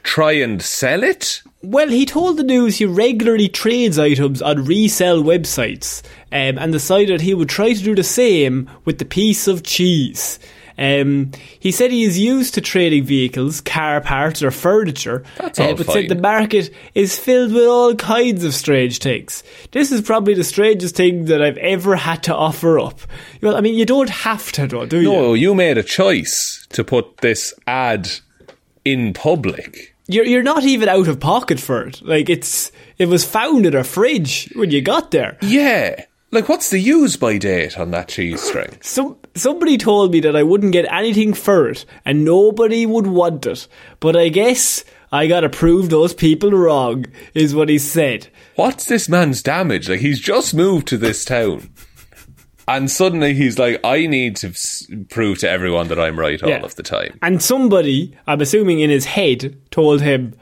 try and sell it? Well, he told the news he regularly trades items on resale websites um, and decided he would try to do the same with the piece of cheese. Um, he said he is used to trading vehicles, car parts, or furniture, uh, That's all but fine. said the market is filled with all kinds of strange things. This is probably the strangest thing that I've ever had to offer up. Well, I mean, you don't have to, though, do you? No, you made a choice to put this ad in public. You're you're not even out of pocket for it. Like it's it was found in a fridge when you got there. Yeah. Like, what's the use by date on that cheese string? Some somebody told me that I wouldn't get anything for it and nobody would want it. But I guess I gotta prove those people wrong, is what he said. What's this man's damage? Like, he's just moved to this town. And suddenly he's like, I need to prove to everyone that I'm right all Yeah. of the time. And somebody, I'm assuming in his head, told him,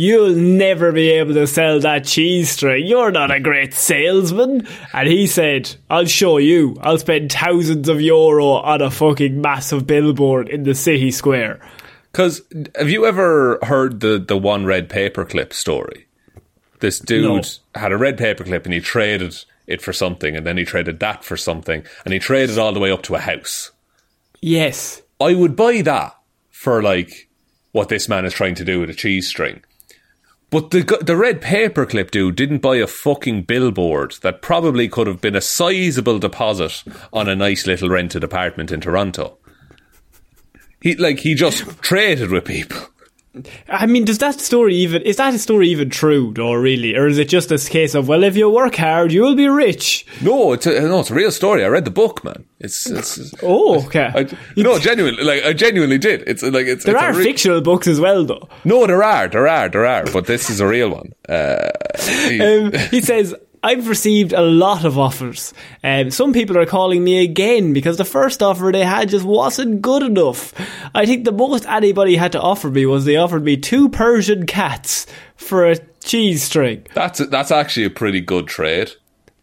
You'll never be able to sell that cheese string. You're not a great salesman. And he said, I'll show you. I'll spend thousands of euro on a fucking massive billboard in the city square. Because have you ever heard the, the one red paperclip story? This dude No. had a red paperclip and he traded it for something, and then he traded that for something, and he traded all the way up to a house. Yes. I would buy that for like what this man is trying to do with a cheese string. But the the red paperclip dude didn't buy a fucking billboard that probably could have been a sizable deposit on a nice little rented apartment in Toronto. He like he just traded with people. I mean, does that story even is that a story even true, though? Really, or is it just a case of well, if you work hard, you will be rich? No, it's a, no, it's a real story. I read the book, man. It's, it's Oh, okay. I, no, genuinely, like I genuinely did. It's like it's there it's are re- fictional books as well, though. No, there are, there are, there are, but this is a real one. Uh, Um, he says. I've received a lot of offers. Um, some people are calling me again because the first offer they had just wasn't good enough. I think the most anybody had to offer me was they offered me two Persian cats for a cheese string. that's that's actually a pretty good trade.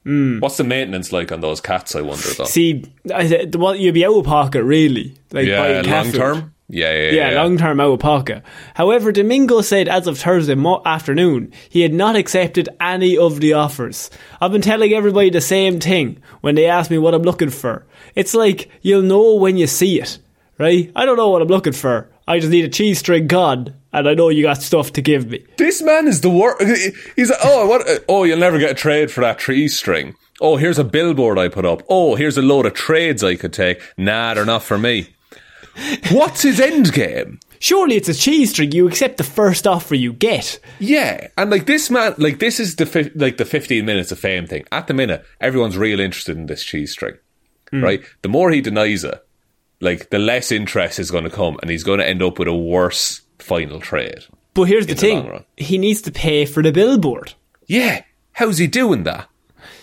Hmm. What's the maintenance like on those cats? I wonder though. See, I well, you'd be out of pocket, really. Like yeah, long term. Yeah, yeah, Yeah, yeah. long term out of pocket. However, Domingo said as of Thursday mo- afternoon, he had not accepted any of the offers. I've been telling everybody the same thing when they ask me what I'm looking for. It's like, you'll know when you see it, right? I don't know what I'm looking for. I just need a cheese string gone, and I know you got stuff to give me. This man is the worst. He's like, oh, what? Oh, you'll never get a trade for that tree string. Oh, here's a billboard I put up. Oh, here's a load of trades I could take. Nah, they're not for me. What's his end game? Surely it's a cheese string, you accept the first offer you get. Yeah, and like this man, like this is the fi- like the fifteen minutes of fame thing. At the minute, everyone's real interested in this cheese string, hmm. right? The more he denies it, like the less interest is going to come, and he's going to end up with a worse final trade. But here's the the thing he needs to pay for the billboard. Yeah, how's he doing that?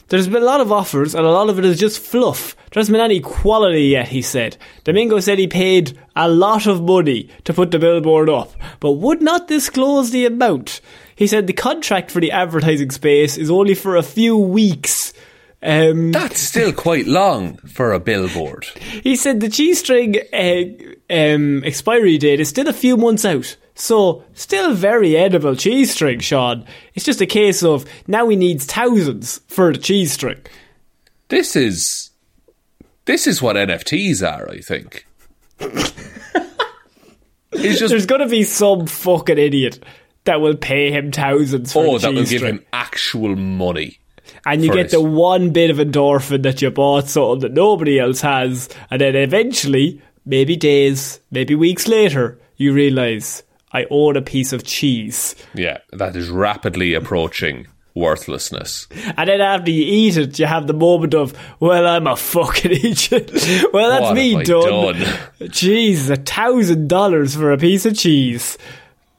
There's been a lot of offers, and a lot of it is just fluff. There hasn't been any quality yet, he said. Domingo said he paid a lot of money to put the billboard up, but would not disclose the amount. He said the contract for the advertising space is only for a few weeks. Um, That's still quite long for a billboard. he said the cheese string uh, um, expiry date is still a few months out. So, still very edible cheese string, Sean. It's just a case of now he needs thousands for the cheese string. This is this is what NFTs are, I think. He's just There's gonna be some fucking idiot that will pay him thousands for oh, that will give him actual money. and you get it. the one bit of endorphin that you bought something that nobody else has, and then eventually, maybe days, maybe weeks later, you realise I own a piece of cheese. Yeah, that is rapidly approaching worthlessness. And then after you eat it, you have the moment of, well, I'm a fucking idiot. well, that's What me done. done? Jeez, a thousand dollars for a piece of cheese.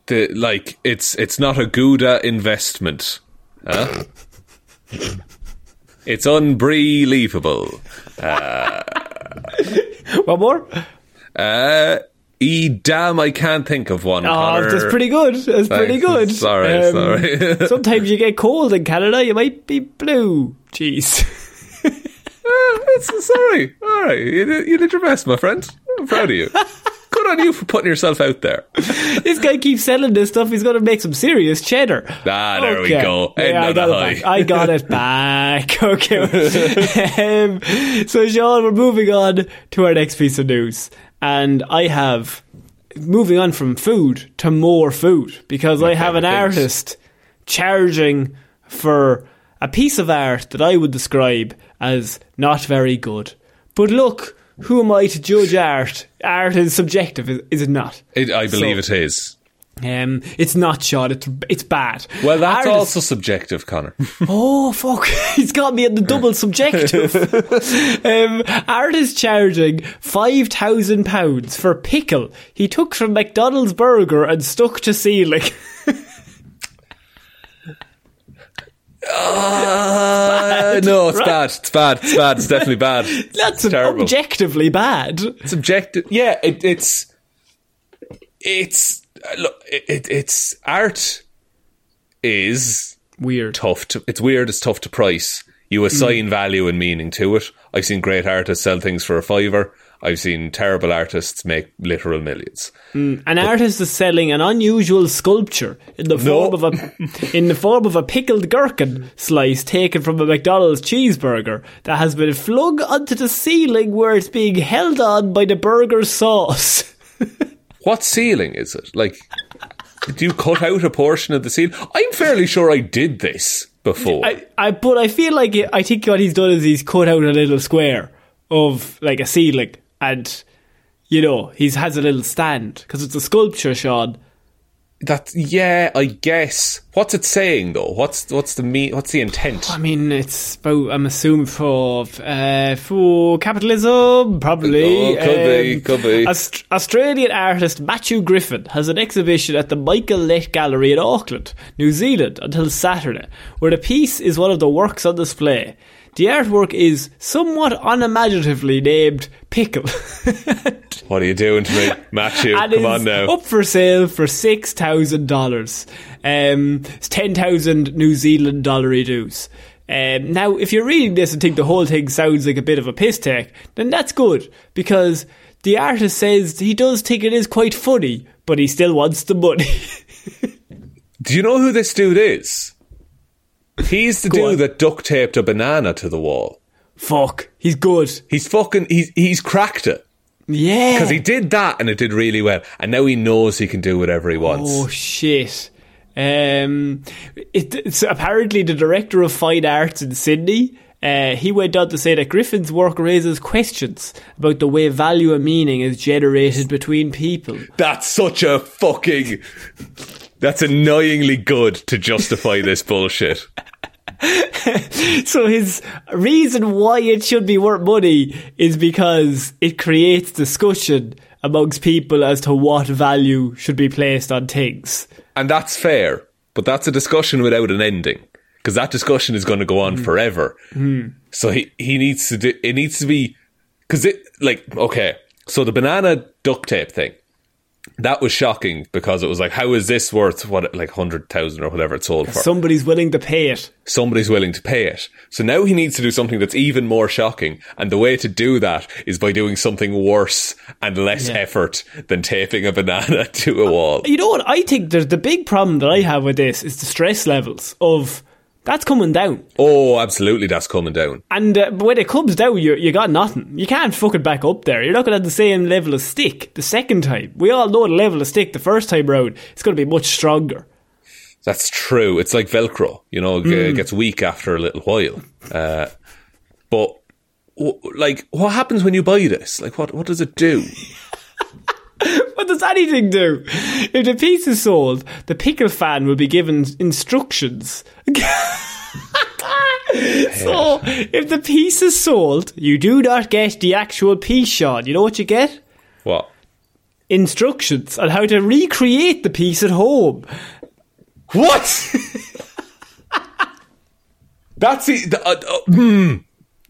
The like it's it's not a Gouda investment. Huh? it's unbelievable. One more? Uh E damn I can't think of one. Oh, Connor. that's pretty good. That's pretty good. Sorry, Um, sorry. sometimes you get cold in Canada, you might be blue. Jeez. It's- sorry. All right, you did, you did your best, my friend. I'm proud of you. Good on you for putting yourself out there. this guy keeps selling this stuff. He's going to make some serious cheddar. Ah, there we go. Yeah, I got it back. I got it back. Okay. um, so, Sean, we're moving on to our next piece of news. And I have, moving on from food to more food, because I have an things. artist charging for a piece of art that I would describe as not very good. But look, who am I to judge art? Art is subjective, is, is it not? It, I believe So- it is. Um, it's not shot. It's it's bad. Well, that's Artists- also subjective, Connor. Oh fuck! He's got me at the double subjective. um, art is charging five thousand pounds for pickle he took from McDonald's burger and stuck to ceiling. Uh, no, it's right? bad. It's bad. It's bad. It's definitely bad. That's it's terrible. objectively bad. It's subjective. Yeah, it, it's it's Uh, look. It, it, it's art is Weird. tough to. It's weird. It's tough to price. You mm. assign value and meaning to it. I've seen great artists sell things for a fiver. I've seen terrible artists make literal millions. Mm. An artist is selling an unusual sculpture in the No. form of a in the form of a pickled gherkin slice taken from a McDonald's cheeseburger that has been flung onto the ceiling where it's being held on by the burger sauce. What ceiling is it? Like, do you cut out a portion of the ceiling? I'm fairly sure I did this before. I, I but I feel like it, I think what he's done is he's cut out a little square of like a ceiling and you know he's has a little stand because it's a sculpture, Sean. That yeah, I guess. What's it saying though? What's what's the me? What's the intent? I mean, it's about, I'm assuming for, uh, for capitalism, probably. Oh, could be, could be. Aust- Australian artist Matthew Griffin has an exhibition at the Michael Lett Gallery in Auckland, New Zealand, until Saturday, where the piece is one of the works on display. The artwork is somewhat unimaginatively named Pickle. What are you doing to me, Matthew? and Come on now. up for sale for six thousand dollars. Um, it's ten thousand New Zealand dollar dues. Um, now, if you're reading this and think the whole thing sounds like a bit of a piss take, then that's good because the artist says he does think it is quite funny, but he still wants the money. Do you know who this dude is? He's the Go dude on. that duct taped a banana to the wall. Fuck, he's good. He's fucking. He's he's cracked it Yeah, because he did that and it did really well, and now he knows he can do whatever he wants. Oh shit. Um, it, it's apparently the director of fine arts in Sydney. Uh, he went on to say that Griffin's work raises questions about the way value and meaning is generated between people. That's such a fucking. That's annoyingly good to justify this bullshit. So his reason why it should be worth money is because it creates discussion amongst people as to what value should be placed on things. And that's fair, but that's a discussion without an ending. Because that discussion is going to go on mm. forever. Mm. So he, he needs to do, it needs to be, because it, like, okay, so the banana duct tape thing, that was shocking because it was like, how is this worth what, like 100,000 or whatever it sold for? Somebody's willing to pay it. Somebody's willing to pay it. So now he needs to do something that's even more shocking. And the way to do that is by doing something worse and less Yeah. effort than taping a banana to a wall. You know what? I think there's the big problem that I have with this is the stress levels of that's coming down. Oh, absolutely, that's coming down. And uh, when it comes down, you you got nothing. You can't fuck it back up there. You're not going to have the same level of stick the second time. We all know the level of stick the first time round. It's going to be much stronger. That's true. It's like Velcro, you know, it Mm. gets weak after a little while. Uh, but, like, what happens when you buy this? Like, what, what does it do? Does anything do? If the piece is sold, the pickle fan will be given instructions. so, if the piece is sold, you do not get the actual piece, Sean. You know what you get? What? Instructions on how to recreate the piece at home. What? that's it. uh, uh, hmm.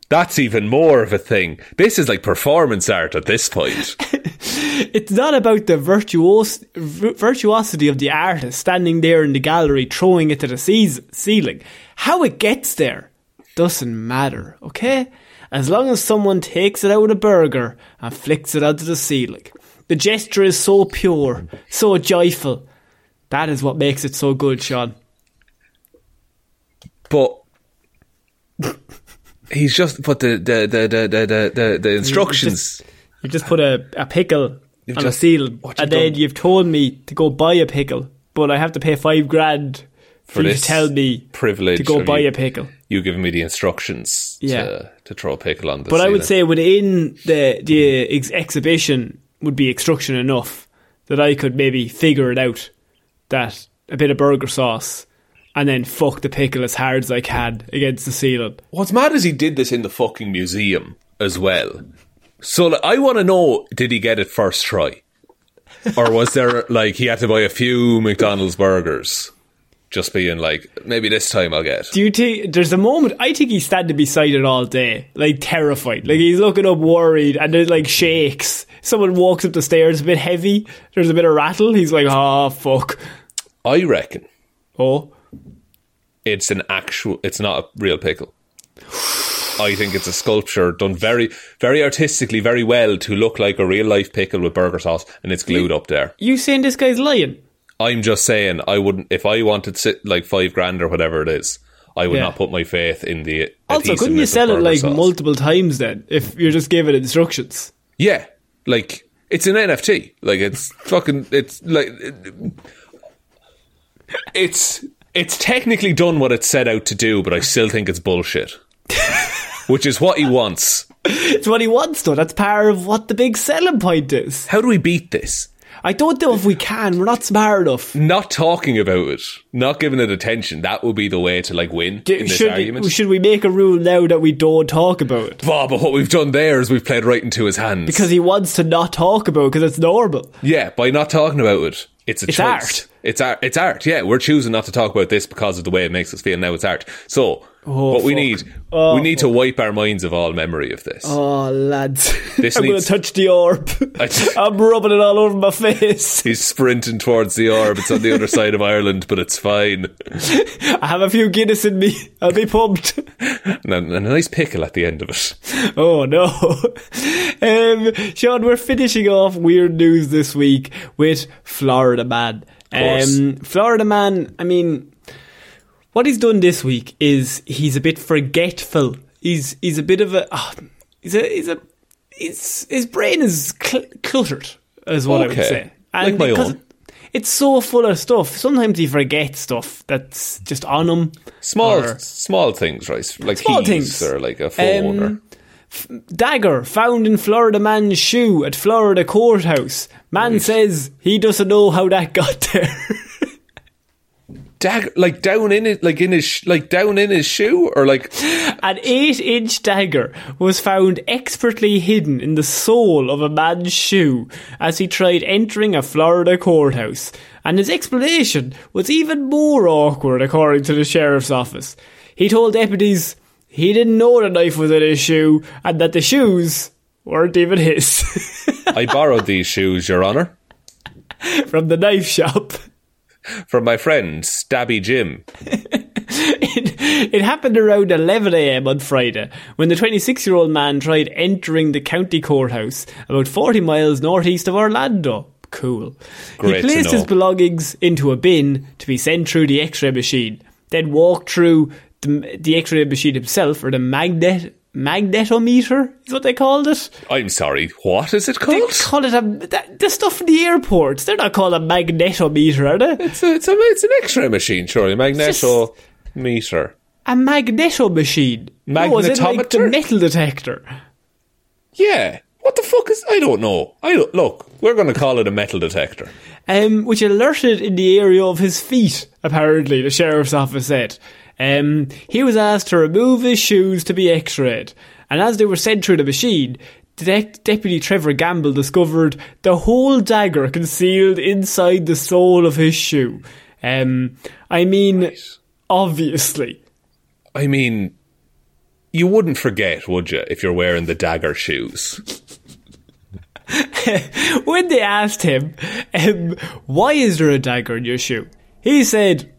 That's even more of a thing. This is like performance art at this point. It's not about the virtuos- vir- virtuosity of the artist standing there in the gallery throwing it to the seas- ceiling. How it gets there doesn't matter, okay? As long as someone takes it out of a burger and flicks it onto the ceiling. The gesture is so pure, so joyful. That is what makes it so good, Sean. but he's just put the the the the the, the, the, instructions. You just put a, a pickle You've on just- a seal, and then you've told me to go buy a pickle, but I have to pay five grand for, you this to tell me privilege to go buy you- a pickle. you giving me the instructions Yeah. to to throw a pickle on the But I would say within the the ex- exhibition would be instruction enough that I could maybe figure it out that a bit of burger sauce and then fuck the pickle as hard as I can against the ceiling. What's mad is he did this in the fucking museum as well. So like, I want to know: did he get it first try, or was there like he had to buy a few McDonald's burgers, just being like, maybe this time I'll get. Do you think there's a moment? I think he's standing beside it all day, like terrified, like he's looking up worried, and it like shakes. Someone walks up the stairs a bit heavy. There's a bit of rattle. He's like, "Oh fuck!" I reckon Oh, it's an actual. It's not a real pickle. I think it's a sculpture done very, very artistically, very well to look like a real life pickle with burger sauce, and it's glued up there. you saying this guy's lying? I'm just saying, I wouldn't if I wanted sit like five grand or whatever it is. I would Yeah. not put my faith in the. Also, couldn't you sell it like sauce. multiple times then if you're just given instructions? Yeah, like it's an NFT. Like it's fucking. It's like it's it's technically done what it set out to do, but I still think it's bullshit. Which is what he wants. It's what he wants, though. That's part of what the big selling point is. How do we beat this? I don't know if we can. We're not smart enough. Not talking about it, not giving it attention, that would be the way to like win Do- in this should, argument. should we make a rule now that we don't talk about it? Oh, but what we've done there is we've played right into his hands. Because he wants to not talk about it because it's normal. yeah, by not talking about it, it's a It's choice. art. It's art. It's art. Yeah, we're choosing not to talk about this because of the way it makes us feel. Now it's art. So Oh, what we fuck. need, Oh, we need to wipe our minds of all memory of this. Oh, lads. This I'm going to touch the orb. I- I'm rubbing it all over my face. He's sprinting towards the orb. It's on the other side of Ireland, but it's fine. I have a few Guinness in me. I'll be pumped. And a, and a nice pickle at the end of it. Oh no. um, Sean, we're finishing off weird news this week with Florida Man. Um, Florida Man, I mean, what he's done this week is he's a bit forgetful. He's he's a bit of a ah, he's a he's a he's, his brain is cl- cluttered, is what I would Okay. say. Like my own. It's so full of stuff. Sometimes he forgets stuff that's just on him. Small, Or- small things, right? Like Small keys things. or like a phone. or, Um, f- dagger found in Florida man's shoe at Florida courthouse. Man says he doesn't know how that got there. dagger, like down in it, like in his, sh- like down in his shoe, or like An eight-inch dagger was found expertly hidden in the sole of a man's shoe as he tried entering a Florida courthouse. And his explanation was even more awkward, according to the sheriff's office. He told deputies he didn't know the knife was in his shoe and that the shoes weren't even his. I borrowed these shoes, Your Honour, from the knife shop. From my friend Stabby Jim. It, it happened around 11am on Friday when the 26 year old man tried entering the county courthouse about 40 miles northeast of Orlando. Cool. Great he placed his belongings into a bin to be sent through the x ray machine, then walked through the, the x ray machine himself, or the magnet. Magnetometer is what they called it. I'm sorry, what is it called? They call it a that, the stuff in the airports. They're not called a magnetometer, are they? It's a, it's a, it's an X-ray machine, surely. Magnetometer. A magneto machine. No, is it like the Magnetometer? metal detector? Yeah. What the fuck is? I don't know. I don't, look. We're going to call it a metal detector. um, which alerted in the area of his feet, apparently, the sheriff's office said. Um, he was asked to remove his shoes to be x rayed, and as they were sent through the machine, Detec- Deputy Trevor Gamble discovered the whole dagger concealed inside the sole of his shoe. Um, I mean, obviously. I mean, you wouldn't forget, would you, if you're wearing the dagger shoes? when they asked him, um, why is there a dagger in your shoe? He said,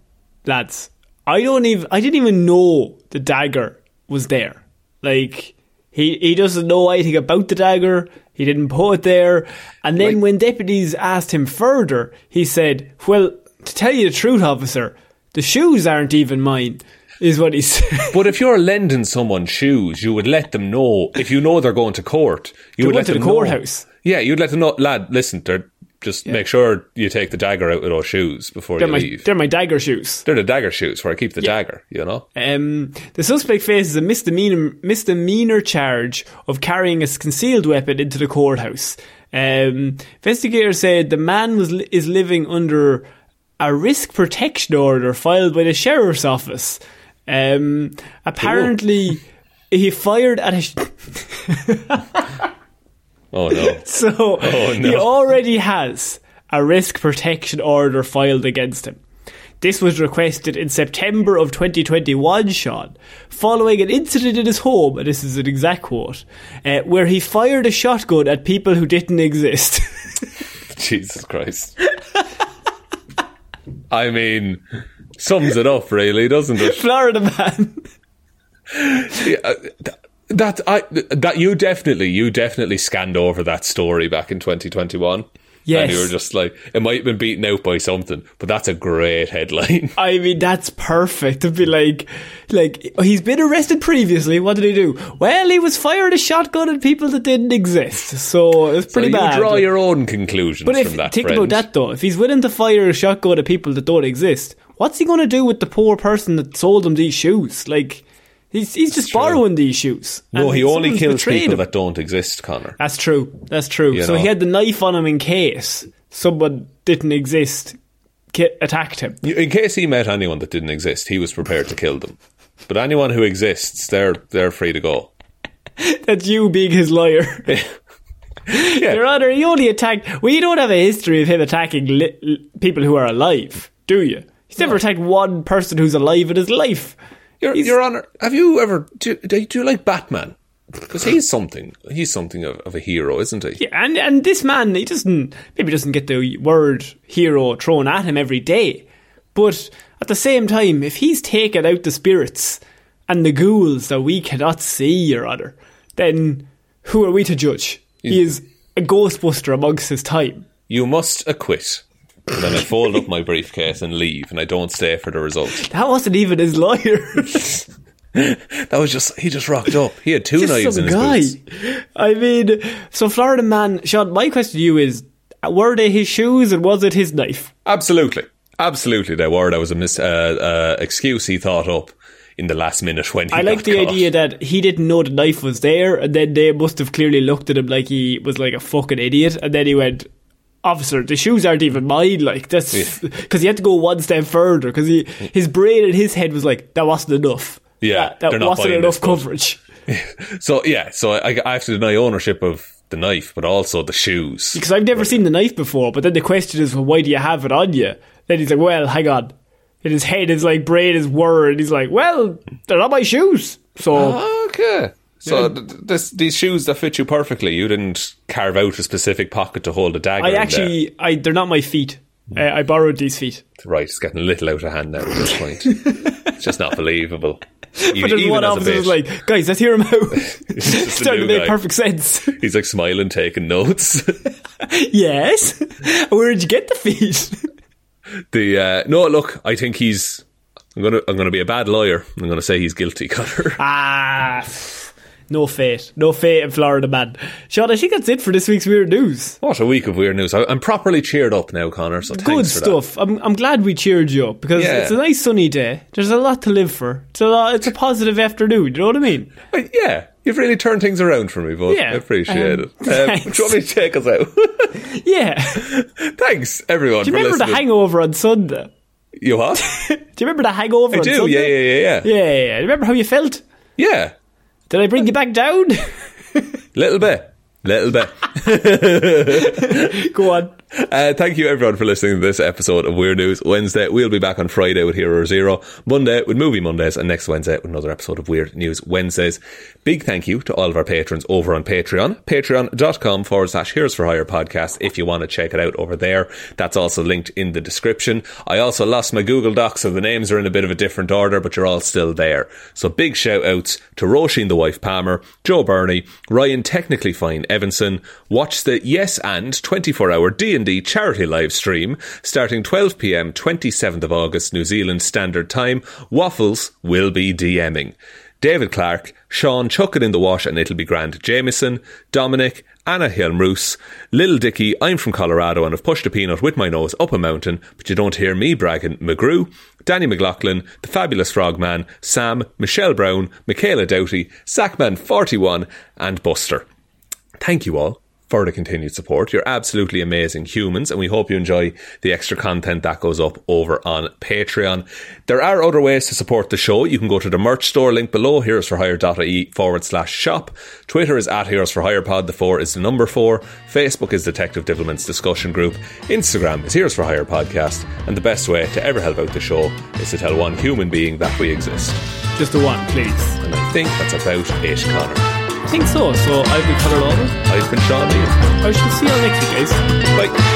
lads, I don't even, I didn't even know the dagger was there. Like, he, he doesn't know anything about the dagger. He didn't put it there. And then Like- when deputies asked him further, he said, well, to tell you the truth, officer, the shoes aren't even mine, is what he said. But if you're lending someone shoes, you would let them know. If you know they're going to court, you They're would let to them the know. courthouse. Yeah, you'd let them know, lad. Listen, they're, just make sure you take the dagger out of those shoes before they're, you my, leave. they're my dagger shoes. They're the dagger shoes where I keep the dagger. You know. Um, the suspect faces a misdemeanor, misdemeanor charge of carrying a concealed weapon into the courthouse. Um, investigators said the man was is living under a risk protection order filed by the sheriff's office. Um, apparently, he fired at a. Sh- Oh no. so he no. already has a risk protection order filed against him. This was requested in September of 2021, Sean, following an incident in his home, and this is an exact quote, uh, where he fired a shotgun at people who didn't exist. Jesus Christ. I mean, sums it up, really, doesn't it? Florida man. Yeah, uh, that I that you definitely you definitely scanned over that story back in 2021. Yes. and you were just like, it might have been beaten out by something, but that's a great headline. I mean, that's perfect to be like, like he's been arrested previously. What did he do? Well, he was fired a shotgun at people that didn't exist. So it's pretty so you bad. draw your own conclusions But if from that. think friend. about that though, if he's willing to fire a shotgun at people that don't exist, what's he going to do with the poor person that sold him these shoes? Like, he's he's just true. borrowing these shoes. No, he only kills people him. that don't exist, Connor. That's true. That's true. You so know. he had the knife on him in case someone didn't exist attacked him. In case he met anyone that didn't exist, he was prepared to kill them. But anyone who exists, they're they're free to go. That's you being his lawyer. Yeah. Your Honour, he only attacked. Well, you don't have a history of him attacking li- people who are alive, do you? He's never attacked one person who's alive in his life. Your, Your Honor, have you ever do, do you like Batman? Because he's something. He's something of, of a hero, isn't he? Yeah, and and this man, he doesn't maybe doesn't get the word hero thrown at him every day, but at the same time, if he's taken out the spirits and the ghouls that we cannot see, Your Honour, then who are we to judge? He is a ghostbuster amongst his time. You must acquit. And then I fold up my briefcase and leave, and I don't stay for the results. That wasn't even his lawyer. That was just he just rocked up. He had two Just knives in his guy. boots. I mean, so Florida man, Sean. My question to you is: Were they his shoes, and was it his knife? Absolutely, absolutely. They were. That was a mis- uh, uh, excuse he thought up in the last minute when he I like the caught. idea that he didn't know the knife was there, and then they must have clearly looked at him like he was like a fucking idiot, and then he went, "Officer, the shoes aren't even mine." Like that's because he had to go one step further because he his brain in his head was like, "That wasn't enough." Yeah, that, that wasn't enough coverage. So yeah, so I, I have to deny ownership of the knife, but also the shoes. Because I've never seen the knife before, but then the question is, well, why do you have it on you? Then he's like, well, hang on. In his head, his like brain is worried. He's like, well, they're not my shoes. So Okay. So th- th- this, these shoes that fit you perfectly, you didn't carve out a specific pocket to hold a dagger. I actually, I they're not my feet. I, I borrowed these feet. right, it's getting a little out of hand now at this point. it's just not believable. But there's one officer who's like, guys, let's hear him out. the Starting to make guy. perfect sense. he's like smiling, taking notes. yes. Where did you get the feet? the uh, no, look, I think he's. I'm gonna I'm gonna be a bad lawyer. I'm gonna say he's guilty, Connor. ah, no fate. No fate in Florida, man. Sean, I think that's it for this week's weird news. What a week of weird news! I'm properly cheered up now, Connor. So Good thanks for that. stuff. I'm I'm glad we cheered you up because Yeah. it's a nice sunny day. There's a lot to live for. It's a lot, it's a positive afternoon. You know what I mean? Yeah, you've really turned things around for me, bud. Yeah, I appreciate um, it. Um, do you want me to take us out? Yeah. thanks, everyone, Do you remember the hangover on Sunday? you what? Do you remember the hangover I on do. Sunday? Yeah, yeah, yeah, yeah. Yeah, yeah, yeah. Remember how you felt? Yeah, Did I bring you back down? little bit, little bit. Go on. Uh, thank you everyone for listening to this episode of Weird News Wednesday. We'll be back on Friday with Hero Zero, Monday with Movie Mondays, and next Wednesday with another episode of Weird News Wednesdays. Big thank you to all of our patrons over on Patreon, patreon.com forward slash Heroes for Hire podcast if you want to check it out over there. That's also linked in the description. I also lost my Google Docs, so the names are in a bit of a different order, but you're all still there. So big shout outs to Roisin the Wife Palmer, Joe Burney, Ryan Technically Fine Evanson. Watch the Yes and 24 hour D&D charity live stream starting 12 pm 27th of August New Zealand Standard Time. Waffles will be DMing. David Clark, Sean Chuck It in the Wash and It'll Be Grand Jameson, Dominic, Anna Hilmroos, Lil Dicky, I'm from Colorado and I've pushed a peanut with my nose up a mountain, but you don't hear me bragging, McGrew, Danny McLaughlin, The Fabulous Frogman, Sam, Michelle Brown, Michaela Doughty, Sackman41 and Buster. Thank you all for the continued support. You're absolutely amazing humans, and we hope you enjoy the extra content that goes up over on Patreon. There are other ways to support the show. You can go to the merch store link below, heroesforhire.ie forward slash shop. Twitter is at Heroes for Hire Pod, the four is the number four. Facebook is Detective Divilment's discussion group. Instagram is Heroes for Hire Podcast, and the best way to ever help out the show is to tell one human being that we exist. Just the one, please. And I think that's about it, Connor. I think so. So I've been Connor Lawler. I've been Sean Neal. I shall see you all next week, guys. Bye.